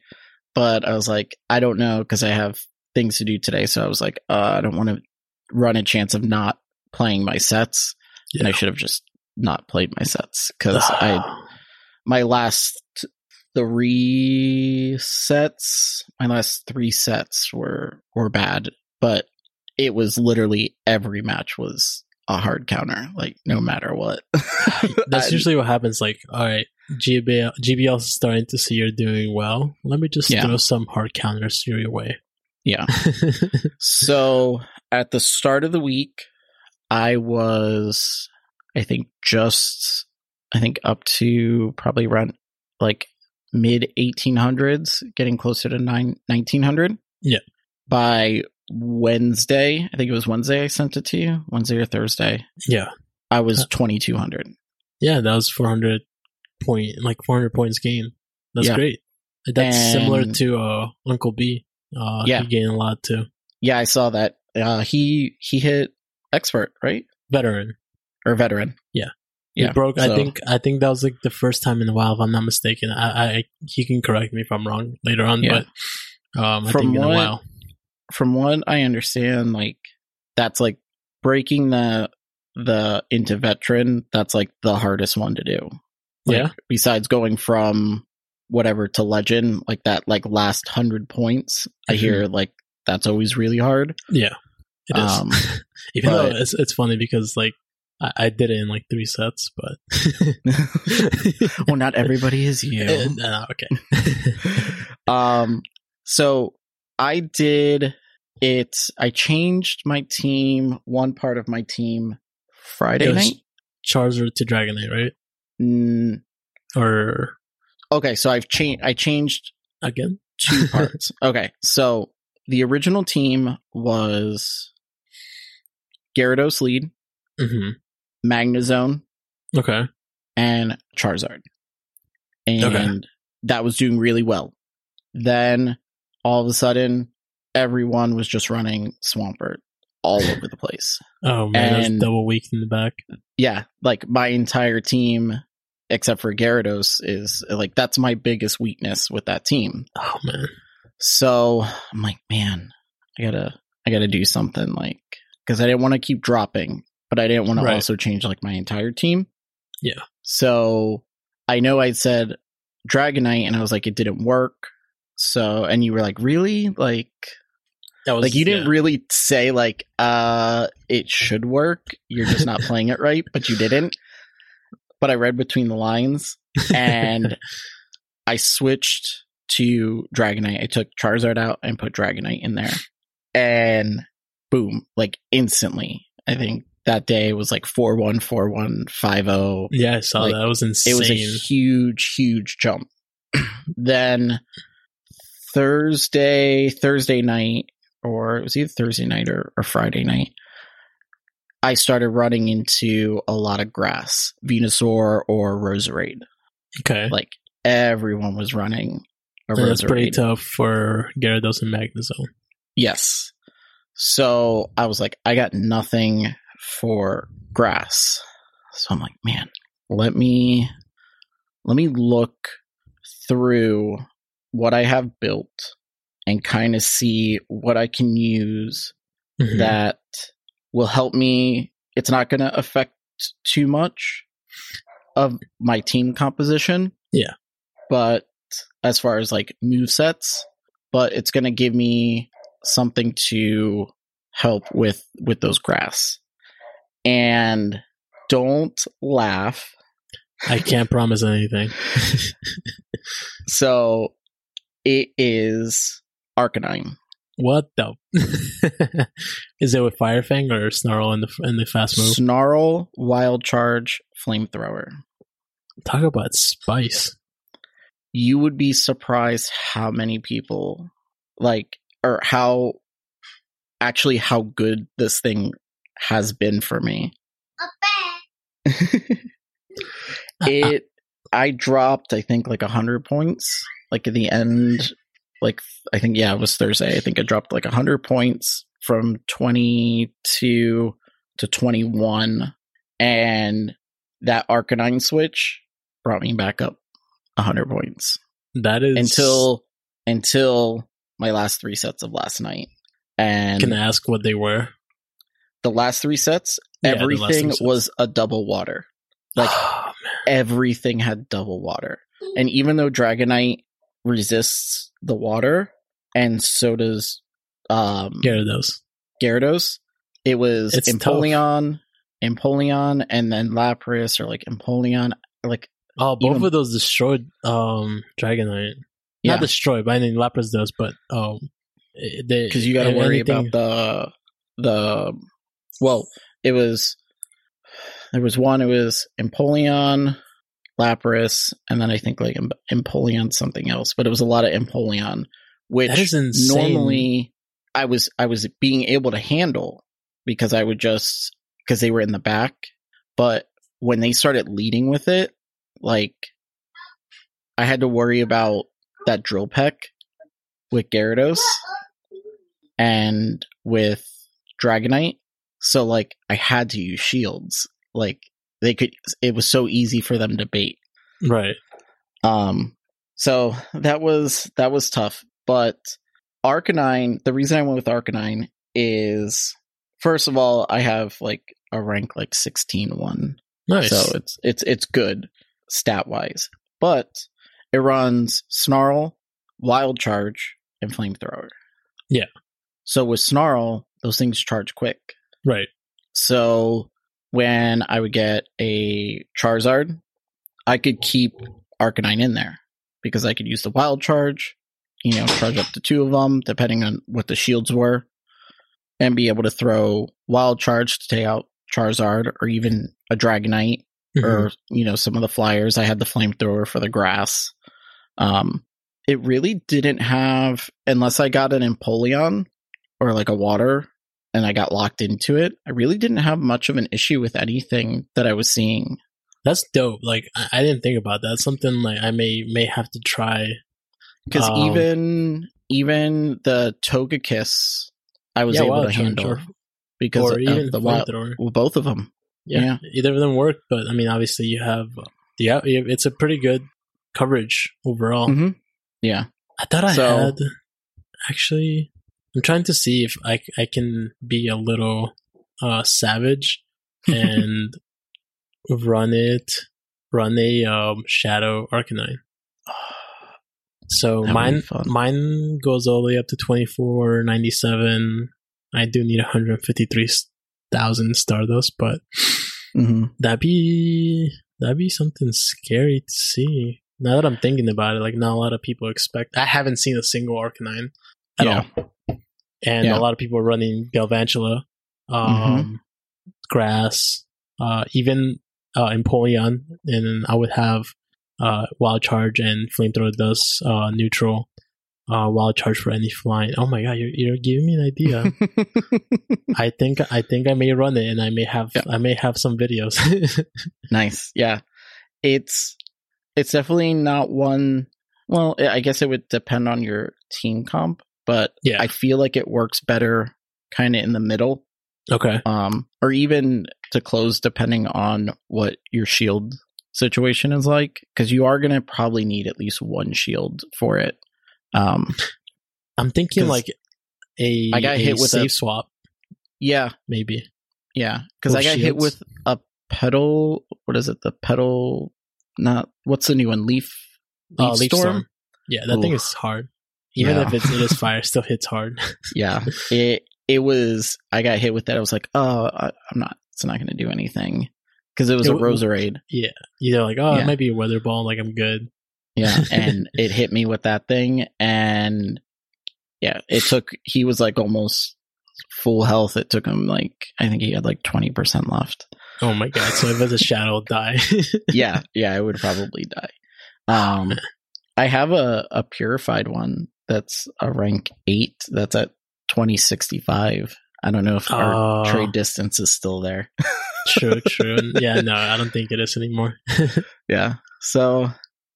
A: but I was like, I don't know because I have things to do today. So I was like, uh, I don't want to run a chance of not playing my sets, and I should have just not played my sets because I my last three sets, my last three sets were were bad, but it was literally every match was a hard counter, like no matter what.
B: That's
A: I-
B: usually what happens. Like, all right, GBL, GBL is starting to see you're doing well. Let me just
A: Yeah.
B: throw some hard counters your way.
A: yeah. So at the start of the week, I was, I think, just, I think up to probably around like mid 1800s, getting closer to nine, 1900.
B: Yeah.
A: By Wednesday. I think it was Wednesday. I sent it to you Wednesday or Thursday.
B: Yeah,
A: I was twenty two hundred.
B: yeah, that was four hundred point, like four hundred points game. That's
A: Yeah.
B: great. That's similar to uh, Uncle B. Uh,
A: Yeah.
B: he gained a lot too.
A: Yeah, I saw that. Uh, he he hit expert right
B: Veteran.
A: or veteran.
B: Yeah.
A: Yeah.
B: He broke. I think. I think that was like the first time in a while, if I'm not mistaken. I, I he can correct me if I'm wrong later on,
A: Yeah.
B: but um, I
A: From
B: think in a
A: what-
B: while.
A: from what I understand, like that's like breaking the the into veteran. That's like the hardest one to do. Like,
B: Yeah.
A: Besides going from whatever to legend, like that, like last hundred points, I
B: Mhm.
A: hear like that's always really hard.
B: Yeah, it is.
A: Um,
B: Even though it's it's funny because like I, I did it in like three sets, but
A: well, not everybody is you.
B: Uh, okay.
A: um, so I did it. I changed my team. One part of my team Friday night.
B: Charizard to Dragonite, right?
A: Mm,
B: Or
A: okay, so I've changed. I changed
B: again?
A: two parts. okay, so the original team was Gyarados lead,
B: hmm
A: Magnezone,
B: Okay.
A: and Charizard. And
B: Okay.
A: that was doing really well. Then all of a sudden, everyone was just running Swampert all over the place.
B: Oh man,
A: And-
B: double weak in the back.
A: Yeah, like my entire team, except for Gyarados, is like that's my biggest weakness with that team.
B: Oh man.
A: So I'm like, man, I gotta, I gotta do something like because I didn't want to keep dropping, but I didn't want
B: Right.
A: to also change like my entire team.
B: Yeah.
A: So I know I said Dragonite, and I was like, it didn't work. So and you were like, really? Like,
B: That was
A: like you didn't
B: yeah.
A: really say like, uh, it should work. You're just not playing it right, but you didn't. But I read between the lines, and I switched to Dragonite. I took Charizard out and put Dragonite in there. And boom, like instantly. I think that day was like 4 1, 4 1, 5 0.
B: Yeah, I saw
A: like,
B: that. That was insane.
A: It was a huge, huge jump. then Thursday, Thursday night, or it was either Thursday night or, or Friday night, I started running into a lot of grass, Venusaur or Roserade.
B: okay.
A: Like everyone was running a
B: And that's pretty tough for Gyarados and Magnezone.
A: Yes. So I was like, I got nothing for grass. So I'm like, man, let me let me look through what I have built and kind of see what I can use
B: Mhm.
A: that will help me. It's not going to affect too much of my team composition.
B: Yeah.
A: But as far as like move sets, but it's going to give me something to help with with those grass. And don't laugh.
B: I can't promise anything.
A: So it is Arcanine.
B: what the? Is it with Firefang or Snarl in the in the fast move?
A: Snarl, Wild Charge, Flamethrower.
B: Talk about spice.
A: you would be surprised how many people like or how actually how good this thing has been for me. it I dropped I think like a hundred points like at the end like I think yeah it was Thursday I think I dropped like a hundred points from twenty two to twenty one and that Arcanine switch brought me back up a hundred points
B: That is
A: until until my last three sets of last night. And
B: Can I ask what they were?
A: The last three sets,
B: Yeah,
A: everything
B: three sets.
A: was a double water. Like
B: Oh,
A: everything had double water. And even though Dragonite resists the water, and so does um
B: Gyarados.
A: Gyarados, it was
B: It's
A: Empoleon, Empoleon, and then Lapras, or like Empoleon, like
B: Oh, both
A: Even-
B: of those destroyed um Dragonite.
A: yeah,
B: Not destroyed, but I mean Lapras does, but um
A: because you got to worry
B: anything-
A: about the the well it was there was one it was empoleon lapras and then i think like Em- empoleon something else but it was a lot of empoleon which normally I was I was being able to handle because I would just because they were in the back, but when they started leading with it, like I had to worry about that drill peck with Gyarados and with Dragonite. So like I had to use shields. Like they could it was so easy for them to bait.
B: Right.
A: Um so that was that was tough. But Arcanine, the reason I went with Arcanine is first of all, I have like a rank like 16 one.
B: Nice.
A: So it's it's it's good stat wise. But it runs Snarl, Wild Charge, and Flamethrower.
B: Yeah.
A: So with Snarl, those things charge quick.
B: Right.
A: So when I would get a Charizard, I could keep Arcanine in there because I could use the Wild Charge, you know, charge up to two of them, depending on what the shields were, and be able to throw Wild Charge to take out Charizard or even a Dragonite
B: Mhm.
A: or you know some of the flyers. I had the flamethrower for the grass. Um, it really didn't have unless I got an Empoleon or like a water and I got locked into it. I really didn't have much of an issue with anything that I was seeing.
B: That's dope. Like I, I didn't think about that. That's something like I may may have to try.
A: Because
B: Um,
A: even even the Togekiss, I was
B: Yeah,
A: able to handle because
B: or
A: of
B: even
A: the wild, well, both of them.
B: Yeah,
A: Yeah.
B: either of them work, but I mean, obviously, you have yeah, it's a pretty good coverage overall.
A: Mhm. Yeah,
B: I thought I
A: So-
B: had actually. I'm trying to see if I I can be a little uh savage and run it, run a um shadow arcanine. So
A: That
B: mine mine goes all the way up to twenty four ninety seven. I do need one hundred fifty three thousand Stardust, but
A: hmm
B: that'd be that'd be something scary to see. Now that I'm thinking about it, like not a lot of people expect. I haven't seen a single Arcanine at
A: Yeah.
B: all, and
A: Yeah.
B: a lot of people are running Galvantula, um, Grass, uh, even uh, Empoleon, and then I would have uh, Wild Charge and Flamethrower does uh, neutral. Uh, wild charge for any flying. Oh my god, you're, you're giving me an idea. I think I think I may run it, and I may have
A: Yeah.
B: I may have some videos.
A: Nice. Yeah. It's it's definitely not one well, I guess it would depend on your team comp, but
B: Yeah.
A: I feel like it works better kind of in the middle
B: okay.
A: um or even to close depending on what your shield situation is like cuz you are going to probably need at least one shield for it. Um
B: I'm thinking like a
A: I got
B: a
A: hit with a-
B: swap,
A: yeah,
B: maybe.
A: yeah, cuz I got hit with a pedal what is it? The pedal not what's the new one? Leaf
B: Uh, Leaf Storm. Yeah, that thing is hard. Even
A: Yeah.
B: if it's, it is fire, still hits hard.
A: yeah it it was i got hit with that i was like oh I, i'm not it's not going to do anything because it was
B: It
A: a roserade
B: yeah, you're like, oh,
A: Yeah.
B: it might be a weather ball. Like I'm good.
A: yeah and it hit me with that thing and yeah it took he was like almost full health it took him like i think he had like 20% left
B: Oh my god! So if it's a shadow, die.
A: yeah yeah i would probably die um i have a a purified one that's a rank 8 that's at 2065 i don't know if our
B: Oh.
A: trade distance is still there
B: true, true. Yeah, no, I don't think it is anymore.
A: Yeah. So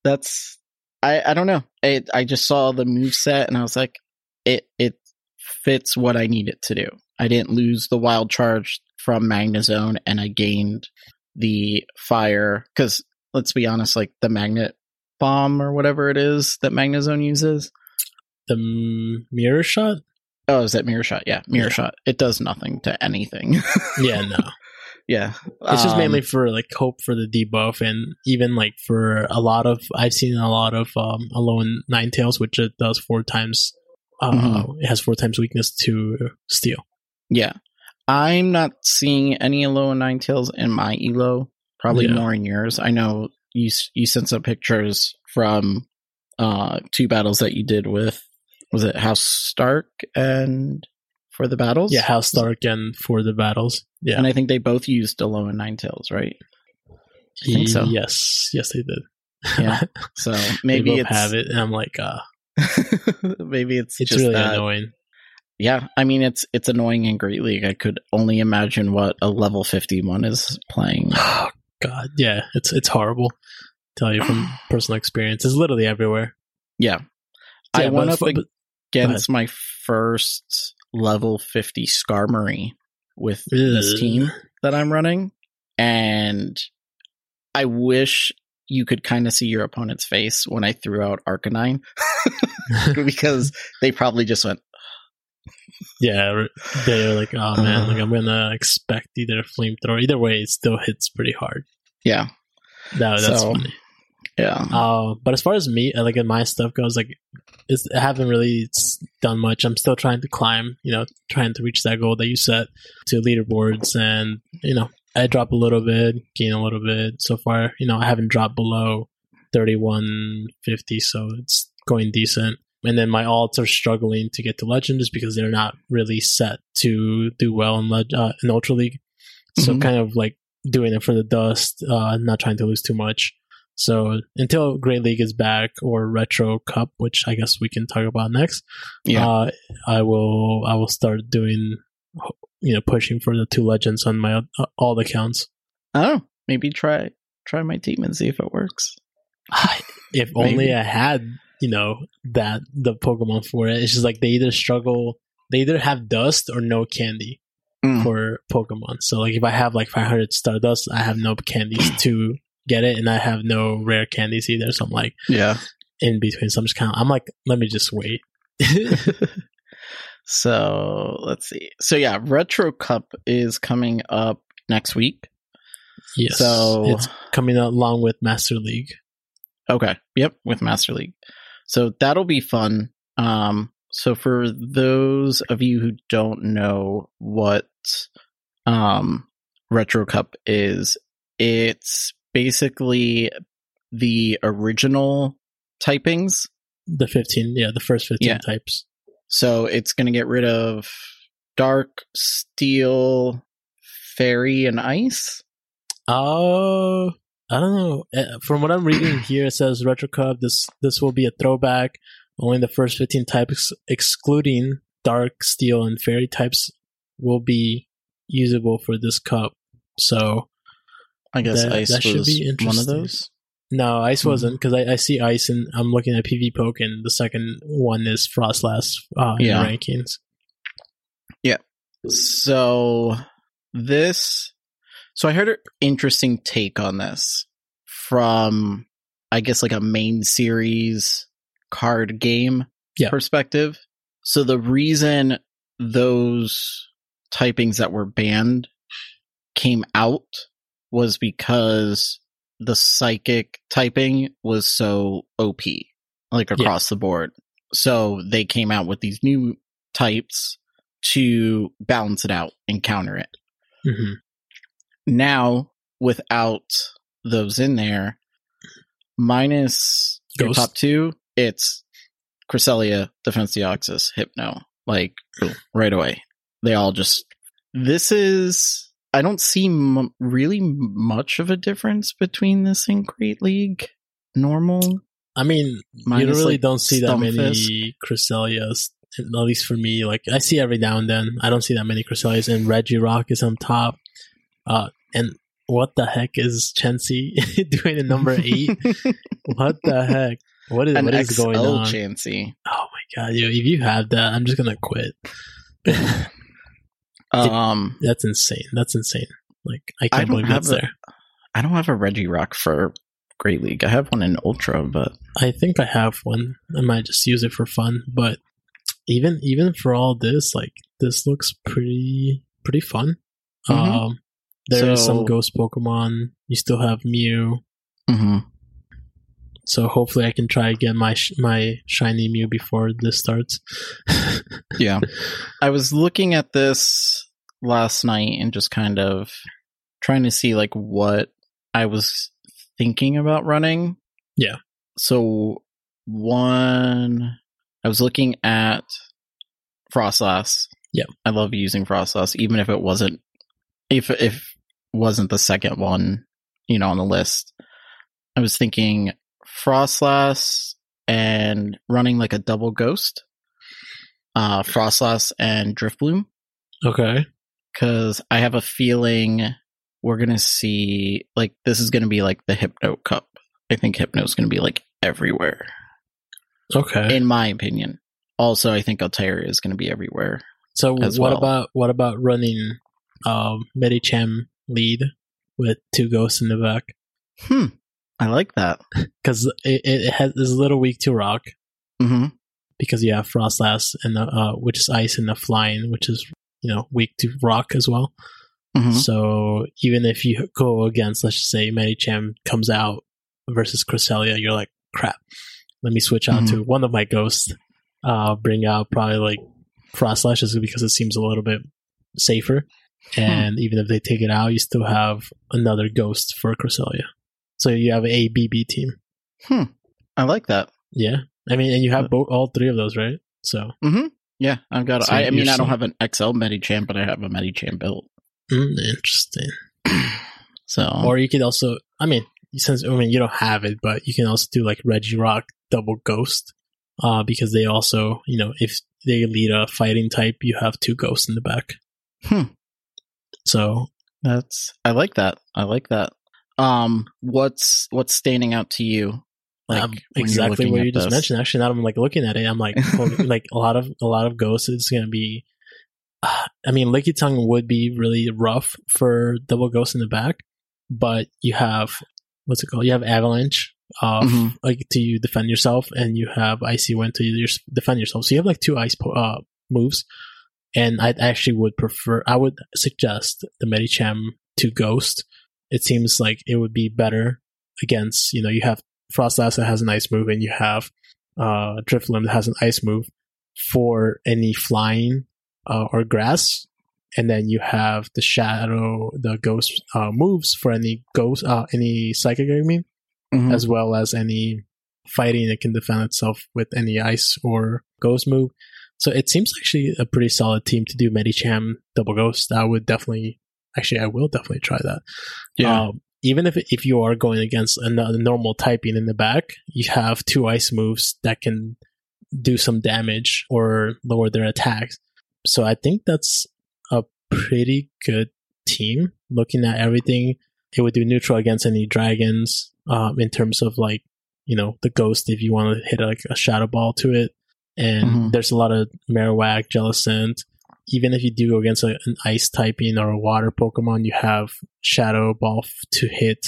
A: that's I I don't know. It, I just saw the move set and I was like it it fits what I need it to do. I didn't lose the wild charge from Magnezone and I gained the fire cuz let's be honest like the magnet bomb or whatever it is that Magnezone uses.
B: The mirror shot.
A: Oh, is that mirror shot? Yeah, mirror
B: Yeah.
A: shot. It does nothing to anything.
B: Yeah, no.
A: yeah.
B: It's just
A: Um,
B: mainly for like hope for the debuff, and even like for a lot of I've seen a lot of um Alolan Ninetales, which it does four times. Uh,
A: Mhm.
B: It has four times weakness to steel.
A: Yeah. I'm not seeing any Alolan Ninetales in my Elo. Probably
B: Yeah.
A: more in yours. I know you you sent some pictures from uh two battles that you did with was it House Stark and for the battles?
B: Yeah, House Stark and for the battles. Yeah,
A: And I think they both used Alolan Ninetales, right? I think so.
B: Yes, yes, they did.
A: Yeah. So maybe it's
B: have it, and I'm like, uh,
A: maybe it's
B: it's
A: just
B: really
A: that.
B: annoying.
A: yeah, I mean it's it's annoying in Great League. I could only imagine what a level fifty one is playing.
B: Oh God, yeah, it's it's horrible. Tell you from personal experience, it's literally everywhere.
A: Yeah,
B: Yeah,
A: I up
B: but-
A: against my first level fifty Skarmory with this team that I'm running, and I wish you could kind of see your opponent's face when I threw out Arcanine because they probably just went,
B: Yeah, they're like, oh man, like I'm gonna expect either a flamethrower. Either way, it still hits pretty hard.
A: yeah,
B: No, that's
A: So-
B: funny.
A: Yeah.
B: Uh, but as far as me, uh, like in my stuff goes, like it's, I haven't really done much. I'm still trying to climb, you know, trying to reach that goal that you set to leaderboards, and you know, I drop a little bit, gain a little bit. So far, you know, I haven't dropped below 3150, so it's going decent. And then my alts are struggling to get to legend just because they're not really set to do well in leg- uh, in Ultra League. So
A: Mhm.
B: kind of like doing it for the dust, uh, not trying to lose too much. So until Great League is back or Retro Cup, which I guess we can talk about next,
A: Yeah.
B: uh, I will I will start doing you know pushing for the two legends on my uh, all accounts.
A: Oh, maybe try try my team and see if it works.
B: If only I had you know that the Pokemon for it. It's just like they either struggle, they either have dust or no candy
A: Mm.
B: for Pokemon. So like if I have like 500 Stardust, I have no candies to get it, and I have no rare candies either. So I'm like
A: Yeah.
B: in between. So I'm just kind of I'm like let me just wait.
A: so let's see. So yeah, Retro Cup is coming up next week.
B: Yes.
A: So
B: it's coming along with Master League.
A: Okay. Yep, with Master League. So that'll be fun. Um so for those of you who don't know what um Retro Cup is, it's basically the original typings.
B: The 15, yeah, the first 15
A: Yeah.
B: types.
A: So it's going to get rid of dark, steel, fairy, and ice.
B: Oh, I don't know. Uh, From what I'm reading here, it says Retro Cup. This this will be a throwback. Only the first 15 types, excluding Dark, Steel, and Fairy types, will be usable for this cup. So
A: I guess
B: That-
A: ice
B: that should
A: was one of those.
B: no, Ice
A: Hmm.
B: wasn't because I, I see Ice and I'm looking at PvPoke, and the second one is Froslass uh,
A: Yeah.
B: rankings.
A: So this, so I heard an interesting take on this from, I guess, like a main series card game
B: Yeah.
A: perspective. So the reason those typings that were banned came out was because the psychic typing was so OP, like across the board. So they came out with these new types to balance it out and counter it.
B: hmm
A: Now, without those in there, minus your
B: Ghost.
A: top two, it's Cresselia, Defense Deoxys, Hypno. Like, boom, right away. They all just. This is. I don't see m- really much of a difference between this and Great League normal.
B: I mean, you really
A: like,
B: don't see that many
A: Stunfisk.
B: Cresselias, at least for me. Like I see every now and then. I don't see that many Cresselias, and Regirock is on top. Uh, and what the heck is Chansey doing in number eight? what the heck? What is
A: An
B: what is
A: XL
B: going on?
A: Chansey.
B: Oh my god, yo! If you have that, I'm just gonna quit.
A: Um,
B: That's insane. That's insane. Like I
A: I
B: can't
A: don't
B: believe
A: have
B: that's
A: a-
B: there.
A: I don't have a Regirock for Great League. I have one in Ultra, but
B: I think I have one. I might just use it for fun, but even even for all this, like this looks pretty pretty fun.
A: Mhm.
B: Um, there is
A: So-
B: some ghost Pokemon. You still have Mew,
A: mm-hmm.
B: So hopefully I can try get my sh- my shiny Mew before this starts.
A: Yeah. I was looking at this last night and just kind of trying to see like what I was thinking about running.
B: Yeah.
A: So one I was looking at Froslass.
B: Yeah.
A: I love using Froslass even if it wasn't if if wasn't the second one, you know, on the list. I was thinking Froslass and running like a double ghost. uh, Froslass and Drifblim
B: Okay.
A: because I have a feeling we're gonna see like this is gonna be like the Hypno Cup. I think Hypno's gonna be like everywhere,
B: Okay.
A: in my opinion. Also, I think Altaria is gonna be everywhere.
B: so what
A: well.
B: about what about running um Medicham lead with two ghosts in the back?
A: Hmm, I like that.
B: Because it, it has is a little weak to rock
A: hmm
B: because you have Froslass and the, uh which is ice and the flying, which is you know weak to rock as well.
A: hmm
B: So even if you go against, let's just say Medicham comes out versus Cresselia, you're like, crap. Let me switch out to one of my ghosts. Uh, bring out probably like Froslass just because it seems a little bit safer. And even if they take it out, you still have another ghost for Cresselia. So you have a BB team.
A: Hmm, I like that.
B: Yeah. I mean, and you have both, all three of those, right? So,
A: hmm Yeah, I've got.
B: So
A: I, I mean, I don't have an XL Medicham, but I have a Medicham built.
B: mm, interesting.
A: So,
B: Or you could also, I mean, since I mean you don't have it, but you can also do like Regirock double ghost, uh, because they also, you know, if they lead a fighting type, you have two ghosts in the back.
A: Hmm.
B: So
A: That's I like that. I like that. Um, what's what's standing out to you? Like
B: um, exactly what
A: at
B: you just
A: this?
B: mentioned. Actually, now I'm like looking at it, I'm like, like a lot of a lot of ghosts is going to be. Uh, I mean, Lickitung would be really rough for double ghost in the back, but you have what's it called? You have Avalanche, uh,
A: Mhm.
B: like to you defend yourself, and you have Icy Wind to you defend yourself. So you have like two ice po- uh, moves, and I actually would prefer. I would suggest the Medicham to Ghost. It seems like it would be better against you know you have Froslass that has an ice move, and you have uh, Drifblim that has an ice move for any flying uh, or grass, and then you have the shadow, the ghost uh, moves for any ghost, uh, any psychic. I mean,
A: Mhm.
B: as well as any fighting that can defend itself with any ice or ghost move. So it seems actually a pretty solid team to do Medicham double ghost. I would definitely, actually, I will definitely try that.
A: Yeah.
B: Um, even if if you are going against a, normal typing in the back, you have two ice moves that can do some damage or lower their attacks. So I think that's a pretty good team. Looking at everything, it would do neutral against any dragons. Um, in terms of like you know the ghost, if you want to hit like a shadow ball to it, and
A: Mhm.
B: there's a lot of Marowak, Jellicent. Even if you do go against a, an ice typing or a water Pokemon, you have Shadow Ball to hit,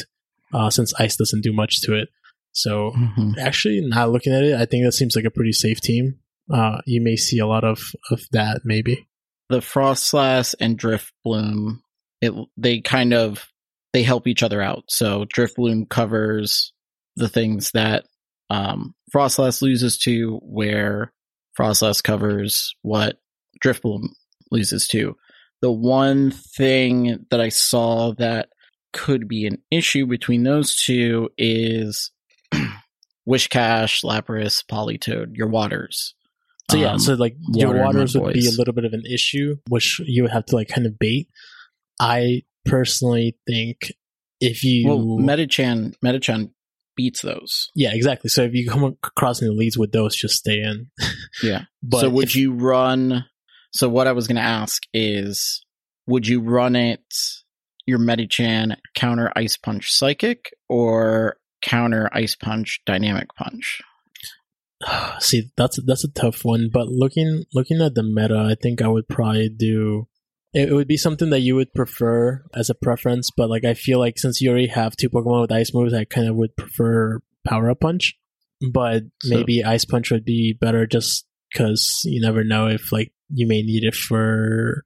B: uh, since ice doesn't do much to it. So
A: Mhm.
B: actually, not looking at it, I think that seems like a pretty safe team. Uh, you may see a lot of of that maybe.
A: the Froslass and Drifblim, it they kind of they help each other out. So Drifblim covers the things that um, Froslass loses to, where Froslass covers what Drifblim loses too. The one thing that I saw that could be an issue between those two is Whiscash, Lapras, Politoed, your waters.
B: So yeah,
A: Um,
B: so like your
A: water and
B: waters would be a little bit of an issue, which you would have to like kind of bait. I personally think if you
A: Well, Medicham Medicham beats those.
B: yeah exactly. So if you come across any leads with those, just stay in.
A: Yeah.
B: But
A: so would
B: if-
A: you run? So what I was going to ask is, would you run it your Medicham counter Ice Punch Psychic or counter Ice Punch Dynamic Punch?
B: See, that's that's a tough one. But looking looking at the meta, I think I would probably do. It, it would be something that you would prefer as a preference, but like I feel like since you already have two Pokemon with Ice moves, I kind of would prefer Power Up Punch. But
A: So-
B: maybe Ice Punch would be better, just because you never know if like you may need it for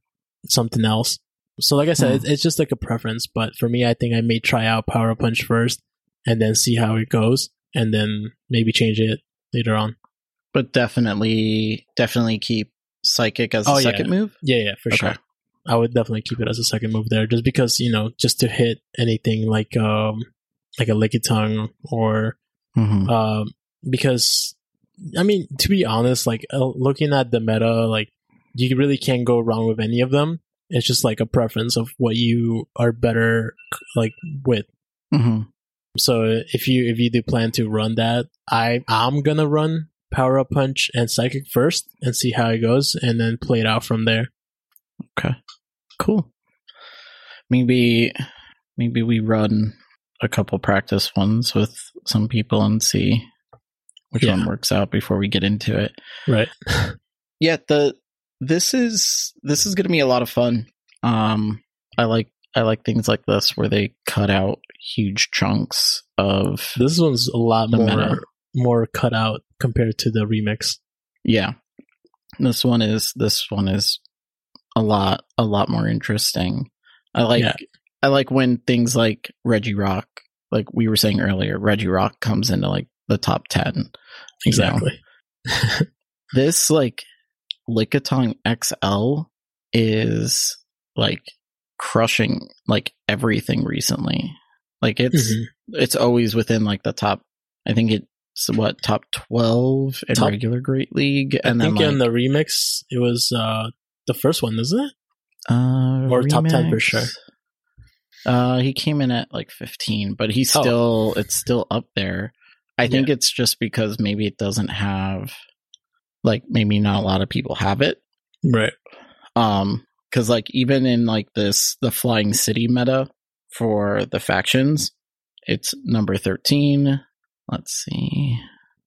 B: something else. So, like I said,
A: Hmm.
B: it's, just like a preference. But for me, I think I may try out Power Punch first, and then see how it goes, and then maybe change it later on.
A: But definitely, definitely keep Psychic as a
B: Oh, yeah.
A: second move.
B: Yeah, yeah, for
A: Okay.
B: sure. I would definitely keep it as a second move there, just because you know, just to hit anything like um like a Lickitung or
A: Mm-hmm.
B: um because I mean to be honest, like uh, looking at the meta, like you really can't go wrong with any of them. It's just like a preference of what you are better like with.
A: Mm-hmm.
B: So if you if you do plan to run that, I I'm gonna run Power Up Punch and Psychic first and see how it goes, and then play it out from there.
A: Okay. Cool. Maybe maybe we run a couple practice ones with some people and see which
B: Yeah.
A: one works out before we get into it.
B: Right.
A: Yeah, the this is this is going to be a lot of fun. Um I like I like things like this where they cut out huge chunks of
B: This one's a lot more
A: meta.
B: more cut out compared to the remix.
A: yeah. This one is this one is a lot a lot more interesting. I like
B: Yeah.
A: I like when things like Regirock, like we were saying earlier, Regirock comes into like the top 10. you know?
B: Exactly.
A: This like Lickitung XL is like crushing like everything recently. Like it's
B: Mhm.
A: it's always within like the top I think it's what top 12 in
B: Top-
A: regular Great League
B: I
A: and then
B: think
A: like
B: in the remix it was uh the first one, isn't it?
A: uh,
B: or top 10 for sure.
A: Uh, he came in at like 15, but he's
B: Oh.
A: still it's still up there. I think it's just because maybe it doesn't have like maybe not a lot of people have it.
B: Right.
A: Um, because like even in like this the Flying City meta for the factions, it's number 13. Let's see.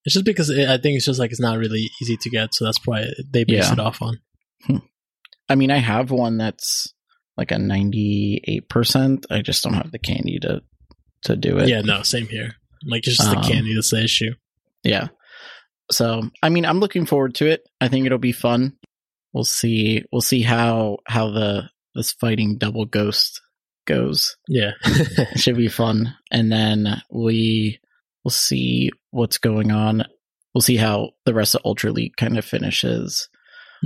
B: It's just because it, I think it's just like it's not really easy to get, so that's why they base
A: Yeah.
B: it off on.
A: I mean, I have one that's like a 98%. I just don't have the candy to to do it.
B: Yeah, no, same here. Like it's just
A: Um,
B: the candy that's the issue.
A: Yeah. So, I mean, I'm looking forward to it. I think it'll be fun. We'll see. We'll see how how the this fighting double ghost goes.
B: Yeah.
A: Should be fun. And then we we'll see what's going on. We'll see how the rest of Ultra League kind of finishes.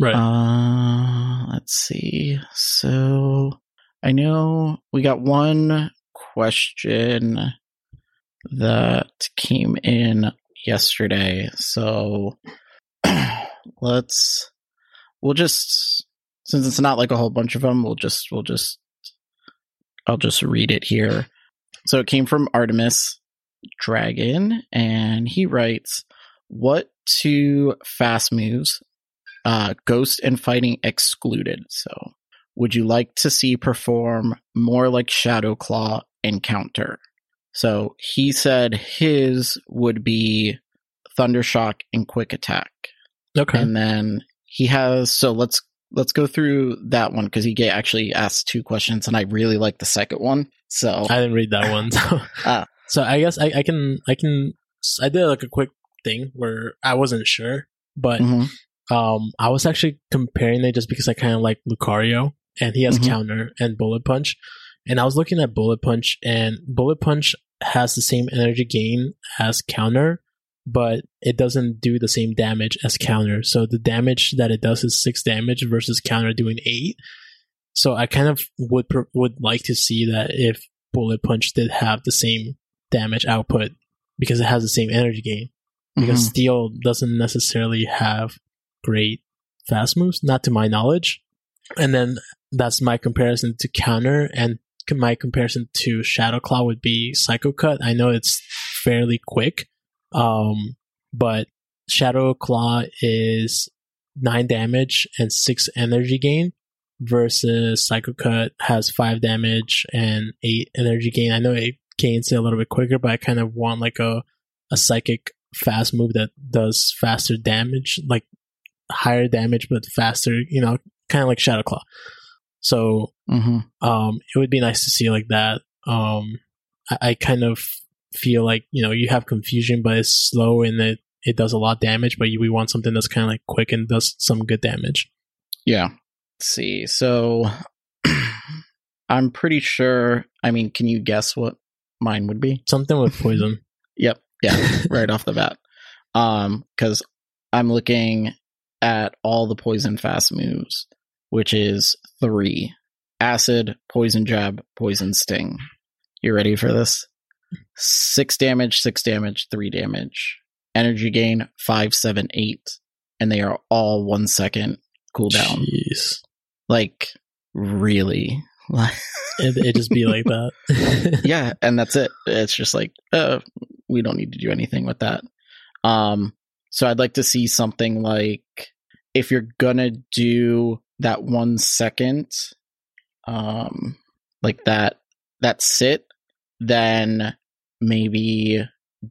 B: right.
A: Uh, let's see. So I know we got one question that came in yesterday. So let's we'll just since it's not like a whole bunch of them, we'll just we'll just I'll just read it here. So it came from Artemis Dragon and he writes what two fast moves uh, ghost and fighting excluded. So, would you like to see perform more like Shadow Claw and counter? So he said his would be Thundershock and Quick Attack,
B: okay.
A: and then he has. So let's let's go through that one because he actually asked two questions, and I really like the second one. So
B: I didn't read that one. So,
A: Ah.
B: so I guess I, I can I can I did like a quick thing where I wasn't sure, but
A: Mhm.
B: um I was actually comparing it just because I kind of like Lucario and he has
A: Mhm.
B: counter and bullet punch, and I was looking at bullet punch and bullet punch has the same energy gain as counter. But it doesn't do the same damage as counter. So the damage that it does is six damage versus counter doing eight. So I kind of would would like to see that if Bullet Punch did have the same damage output because it has the same energy gain. Because
A: Mhm.
B: Steel doesn't necessarily have great fast moves, not to my knowledge. And then that's my comparison to counter, and my comparison to Shadow Claw would be Psycho Cut. I know it's fairly quick, um, but Shadow Claw is nine damage and six energy gain versus Psycho Cut has five damage and eight energy gain. I know it gains it a little bit quicker, but I kind of want like a a psychic fast move that does faster damage, like higher damage but faster. You know, kind of like Shadow Claw. So
A: Mhm.
B: um, it would be nice to see like that. Um, I, I kind of feel like you know you have confusion, but it's slow and it it does a lot of damage. But you, we want something that's kind of like quick and does some good damage.
A: Yeah. Let's see. So I'm pretty sure. I mean, can you guess what mine would be?
B: Something with poison.
A: Yep. Yeah. right off the bat. Um, because I'm looking at all the poison fast moves, which is three acid, poison jab, poison sting. You ready for this? Six damage, six damage, three damage. Energy gain, five, seven, eight. And they are all one second cooldown.
B: Jeez.
A: Like, really?
B: It, it just be like that.
A: yeah, and that's it. It's just like, uh, we don't need to do anything with that. Um, So I'd like to see something like if you're gonna do that one second, um, like that that sit, then maybe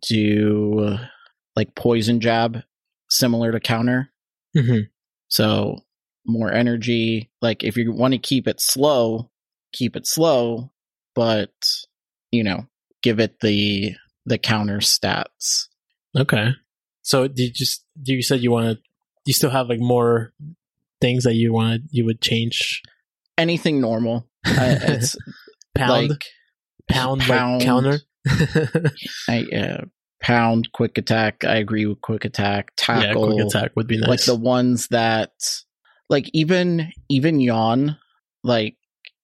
A: do like poison jab, similar to counter.
B: hmm
A: So more energy. Like if you want to keep it slow, keep it slow, but you know, give it the the counter stats.
B: Okay. So did you just you said you want to you still have like more things that you want you would change
A: Anything normal. Uh, it's
B: pound
A: like
B: pound,
A: pound.
B: like counter.
A: I, uh, pound, quick attack. I agree with quick attack.
B: yeah,
A: Tackle,
B: quick attack would be nice.
A: like the ones that, like even even yawn, like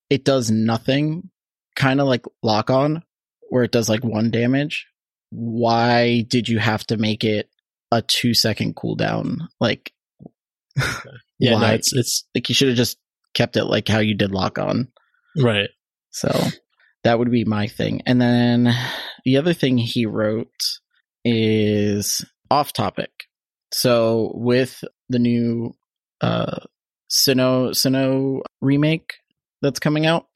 A: it does nothing. Kind of like lock on, where it does like one damage. Why did you have to make it a two second cooldown? Like,
B: yeah, no, it's it's
A: like you should have just kept it like how you did lock on.
B: right.
A: So that would be my thing. And then the other thing he wrote is off topic. So with the new uh Sinnoh Sinnoh remake that's coming out,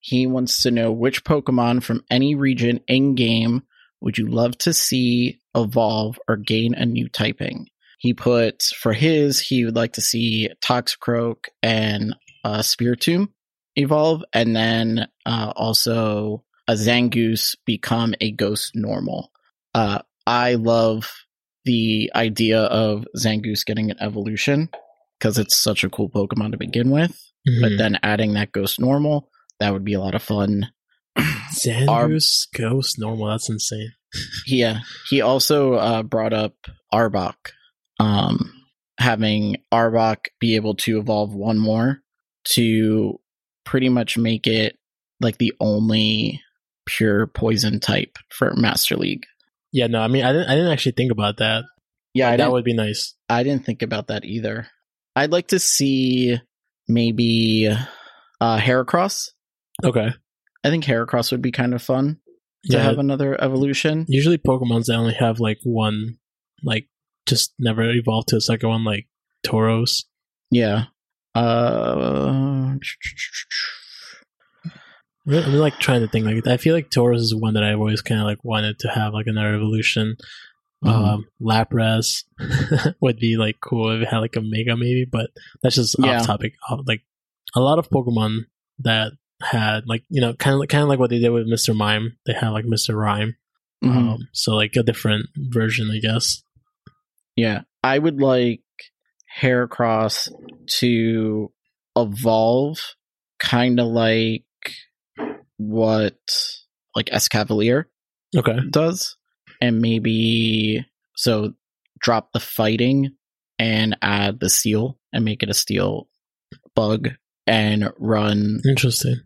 A: he wants to know which Pokemon from any region in game would you love to see evolve or gain a new typing. He put for his he would like to see Toxicroak and uh, evolve, and then uh, also a Zangoose become a ghost normal. Uh, I love the idea of Zangoose getting an evolution because it's such a cool Pokemon to begin with. But
B: Mhm.
A: then adding that ghost normal, that would be a lot of fun.
B: Zangoose Ghost normal. That's insane.
A: Yeah, he also uh, brought up Arbok, um, having Arbok be able to evolve one more to pretty much make it like the only pure poison type for Master League.
B: Yeah, no, I mean, I didn't. I didn't actually think about that.
A: Yeah,
B: that would be nice.
A: I didn't think about that either. I'd like to see maybe uh, Heracross.
B: Okay.
A: I think Heracross would be kind of fun to
B: Yeah.
A: have another evolution.
B: Usually, Pokemon's that only have like one, like just never evolve to a second one, like Tauros.
A: Yeah. Uh,
B: I'm like trying to think. Like, I feel like Tauros is one that I've always kind of like wanted to have like another evolution.
A: Mhm.
B: Um, Lapras would be like cool if it had like a Mega maybe, but that's just
A: Yeah.
B: off topic. Uh, Like a lot of Pokemon that had like you know kind of kind of like what they did with Mr. Mime. They had like Mr. Rime.
A: mhm.
B: Um, so like a different version, I guess.
A: Yeah, I would like Heracross to evolve kind of like what like Escavalier
B: Okay.
A: does, and maybe so drop the fighting and add the steel and make it a steel bug and run
B: Interesting.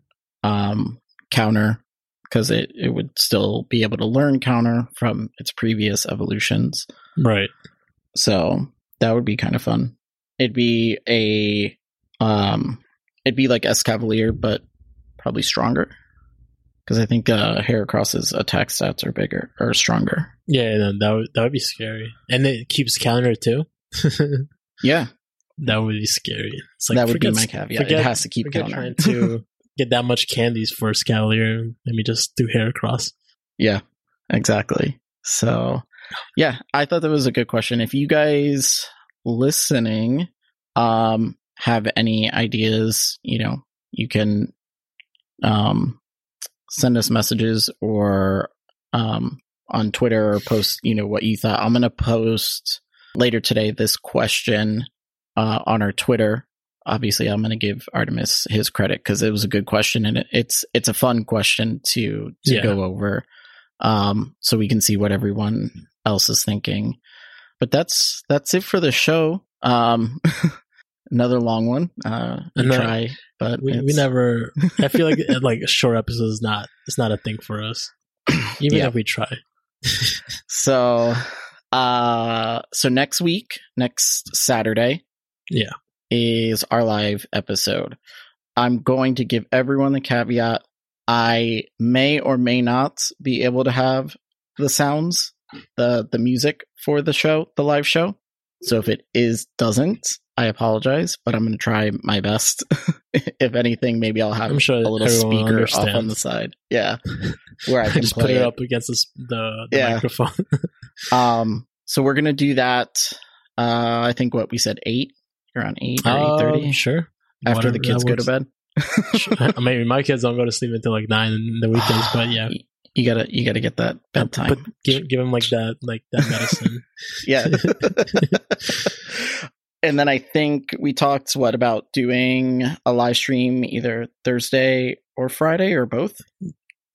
A: Um, counter because it, it would still be able to learn counter from its previous evolutions.
B: Right.
A: So that would be kind of fun. It'd be a um it'd be like Escavalier but probably stronger. Because I think uh Heracross's attack stats are bigger or stronger.
B: Yeah, no, that would that would be scary, and it keeps counter too.
A: Yeah.
B: that would be scary. It's like
A: that would be my caveat.
B: forget-
A: it has to keep counter.
B: trying to get that much candies for Scalier. Let me just do Heracross.
A: Yeah, exactly. So, yeah, I thought that was a good question. If you guys listening um have any ideas, you know, you can um send us messages or um on Twitter or post, you know, what you thought. I'm going to post later today this question uh on our Twitter. Obviously, I'm going to give Artemis his credit cuz it was a good question and it, it's it's a fun question to to
B: Yeah.
A: go over um, so we can see what everyone else is thinking. But that's that's it for the show. Um, another long one. Uh,
B: Another-
A: try, but
B: We, we never. I feel like like a short episode is not it's not a thing for us, even
A: Yeah.
B: if we try.
A: So, uh, so next week, next Saturday,
B: Yeah.
A: Is our live episode. I'm going to give everyone the caveat. I may or may not be able to have the sounds, the the music for the show, the live show. So if it is doesn't, I apologize, but I'm going to try my best. if anything, maybe I'll have
B: I'm sure
A: a little speaker off on the side. Yeah, where I can
B: just
A: play
B: put it,
A: it.
B: up against this, the, the
A: Yeah.
B: microphone.
A: Um, so we're gonna do that. Uh, I think what we said eight around eight or eight thirty
B: Um, sure.
A: after the kids go to bed.
B: Sure. Maybe my kids don't go to sleep until like nine in the weekends, but yeah.
A: you gotta you gotta get that bedtime.
B: But give give them like that like that medicine.
A: yeah. and then I think we talked what about doing a live stream either Thursday or Friday or both.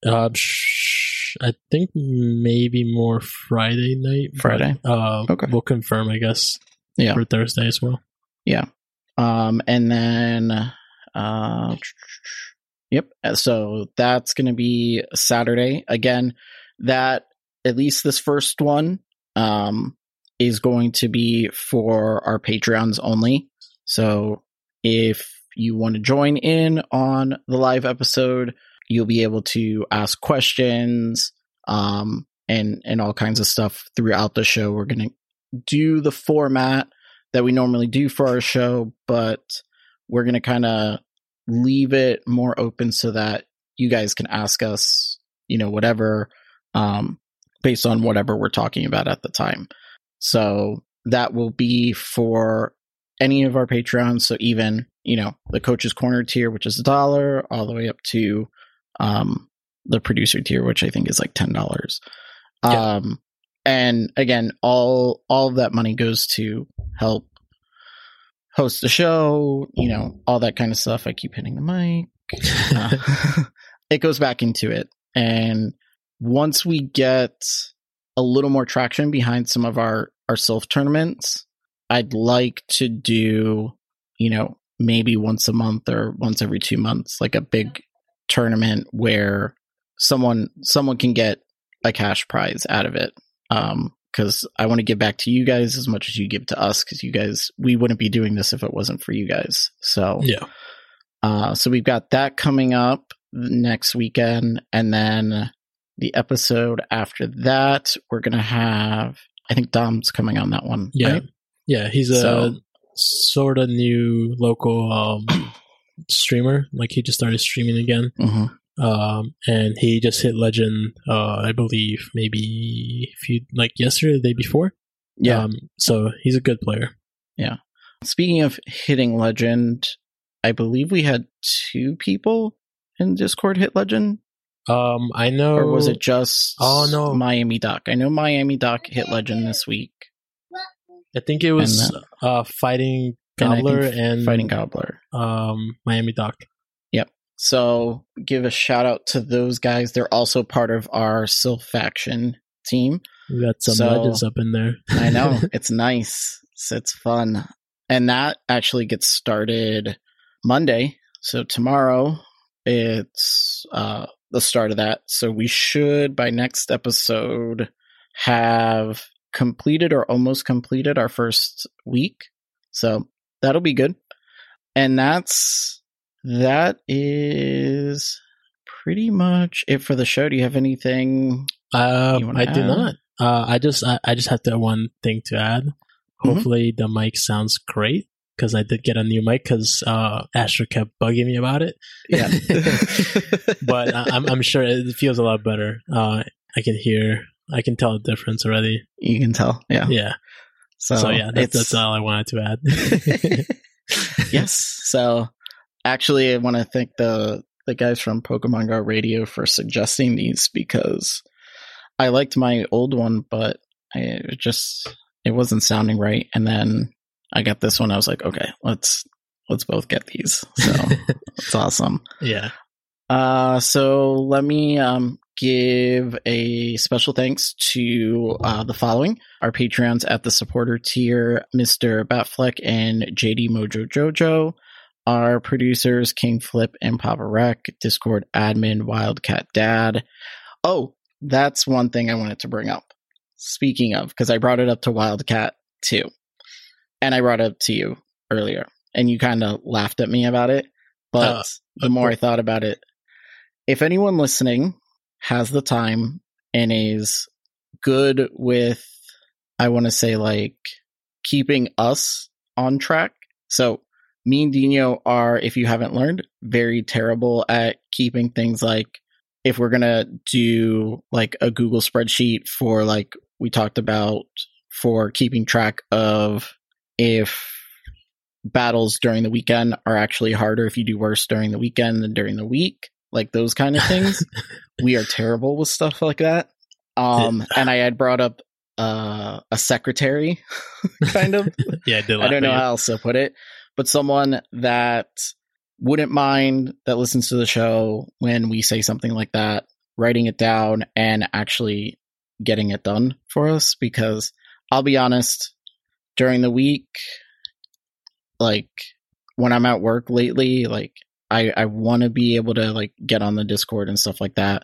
B: Uh, sh- I think maybe more Friday night. but,
A: Friday.
B: Uh,
A: Okay.
B: We'll confirm, I guess.
A: Yeah.
B: For Thursday as well.
A: Um, and then, uh, yep. So that's going to be Saturday again. That at least this first one, um, is going to be for our Patreons only. So if you want to join in on the live episode, you'll be able to ask questions, um, and, and all kinds of stuff throughout the show. We're going to do the format that we normally do for our show, but we're going to kind of leave it more open so that you guys can ask us, you know, whatever, um, based on whatever we're talking about at the time. So that will be for any of our Patreons. So even, you know, the coach's corner tier, which is a dollar, all the way up to, um, the producer tier, which I think is like $10.
B: Yeah.
A: Um, and again, all, all of that money goes to help host the show, you know, all that kind of stuff. I keep hitting the mic. Uh, it goes back into it. And once we get a little more traction behind some of our, our self tournaments, I'd like to do, you know, maybe once a month or once every two months, like a big tournament where someone, someone can get a cash prize out of it. Um, because I want to give back to you guys as much as you give to us. Because you guys, we wouldn't be doing this if it wasn't for you guys. So
B: Yeah.
A: uh, so we've got that coming up next weekend, and then the episode after that, we're gonna have. I think Dom's coming on that one.
B: Yeah.
A: right?
B: Yeah. He's a
A: So-
B: sort of new local um, streamer. Like he just started streaming again.
A: Mhm.
B: Um, and he just hit legend, uh, I believe maybe a few, like yesterday, the day before.
A: Yeah.
B: Um, so he's a good player. Yeah.
A: Speaking of hitting legend, I believe we had two people in Discord hit legend,
B: Um, I know.
A: or was it just?
B: Oh, no.
A: Miami Doc. I know Miami Doc hit legend this week.
B: I think it was
A: And
B: uh, fighting
A: And
B: Gobbler and,
A: Fighting Gobbler.
B: um, Miami Doc.
A: So give a shout out to those guys. They're also part of our Silph faction team.
B: We got some
A: So-
B: legends up in there.
A: I know it's nice. It's, it's fun, and that actually gets started Monday. So tomorrow it's uh, the start of that. So we should by next episode have completed or almost completed our first week. So that'll be good. And that's that is pretty much it for the show. Do you have anything?
B: Uh,
A: You wanna
B: I do not. Uh, I just I, I just have to one thing to add.
A: Mm-hmm.
B: Hopefully the mic sounds great because I did get a new mic because uh, Asher kept bugging me about it.
A: Yeah.
B: but I, I'm I'm sure it feels a lot better. Uh, I can hear, I can tell a difference already.
A: you can tell. Yeah.
B: Yeah.
A: So,
B: So, yeah, that's, that's all I wanted to add.
A: yes. So actually, I want to thank the the guys from Pokemon Go Radio for suggesting these because I liked my old one, but I it just it wasn't sounding right. And then I got this one. I was like, okay, let's let's both get these. So it's awesome.
B: yeah.
A: Uh, so let me um, give a special thanks to uh, the following our Patreons at the supporter tier Mr. Batfleck and JD Mojo Jojo, our producers King Flip and Papa Rec, Discord admin Wildcat Dad. Oh, that's one thing I wanted to bring up. Speaking of, because I brought it up to Wildcat too, and I brought it up to you earlier, and you kind of laughed at me about it. But
B: Uh,
A: the more I thought about it, if anyone listening has the time and is good with, I want to say like keeping us on track. So me and Dino are, if you haven't learned, very terrible at keeping things like if we're gonna do like a Google spreadsheet for like we talked about for keeping track of if battles during the weekend are actually harder if you do worse during the weekend than during the week, like those kind of things. we are terrible with stuff like that. Um, and I had brought up uh, a secretary, kind of.
B: yeah, I, did
A: I don't know how else to put it, but someone that wouldn't mind that listens to the show when we say something like that, writing it down and actually getting it done for us. Because I'll be honest, during the week, like when I'm at work lately, like I, I want to be able to like get on the Discord and stuff like that.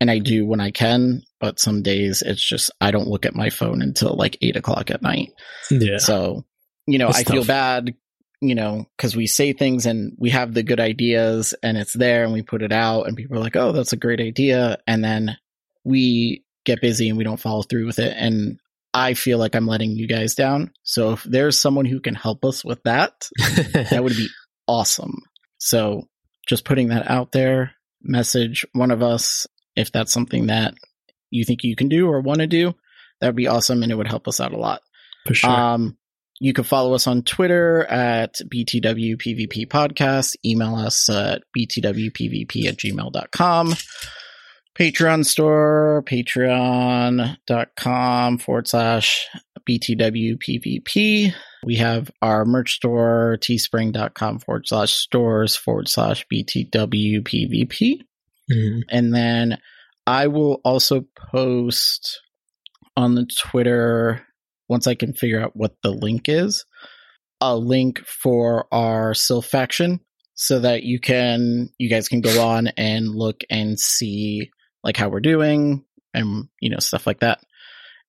A: And I do when I can, but some days it's just I don't look at my phone until like eight o'clock at night.
B: Yeah.
A: So, you know,
B: It's
A: I feel bad, you know, because we say things and we have the good ideas and it's there and we put it out and people are like, oh, that's a great idea. And then we get busy and we don't follow through with it. And I feel like I'm letting you guys down. So if there's someone who can help us with that, that would be awesome. So just putting that out there, message one of us if that's something that you think you can do or want to do. That would be awesome and it would help us out a lot.
B: For sure.
A: Um, you can follow us on Twitter at BTWPVP Podcast. Email us at BTWPVP at gmail.com. Patreon store, patreon.com forward slash BTWPVP. We have our merch store, teespring.com forward slash stores forward slash BTWPVP.
B: Mhm.
A: And then I will also post on the Twitter once I can figure out what the link is, a link for our Silph faction so that you can you guys can go on and look and see like how we're doing and you know stuff like that.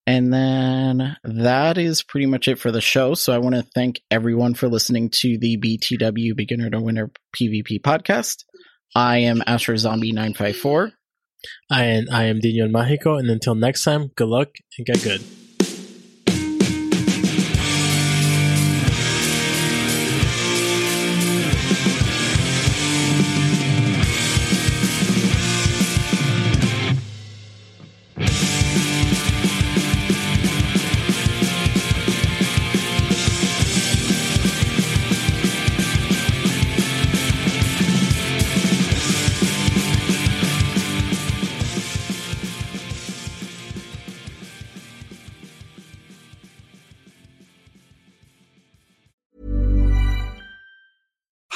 A: And then that is pretty much it for the show. So I want to thank everyone for listening to the BTW Beginner to Winner PvP podcast. I am Astro Zombie 954.
B: I, I am Dino Mágico, and until next time, good luck and get good.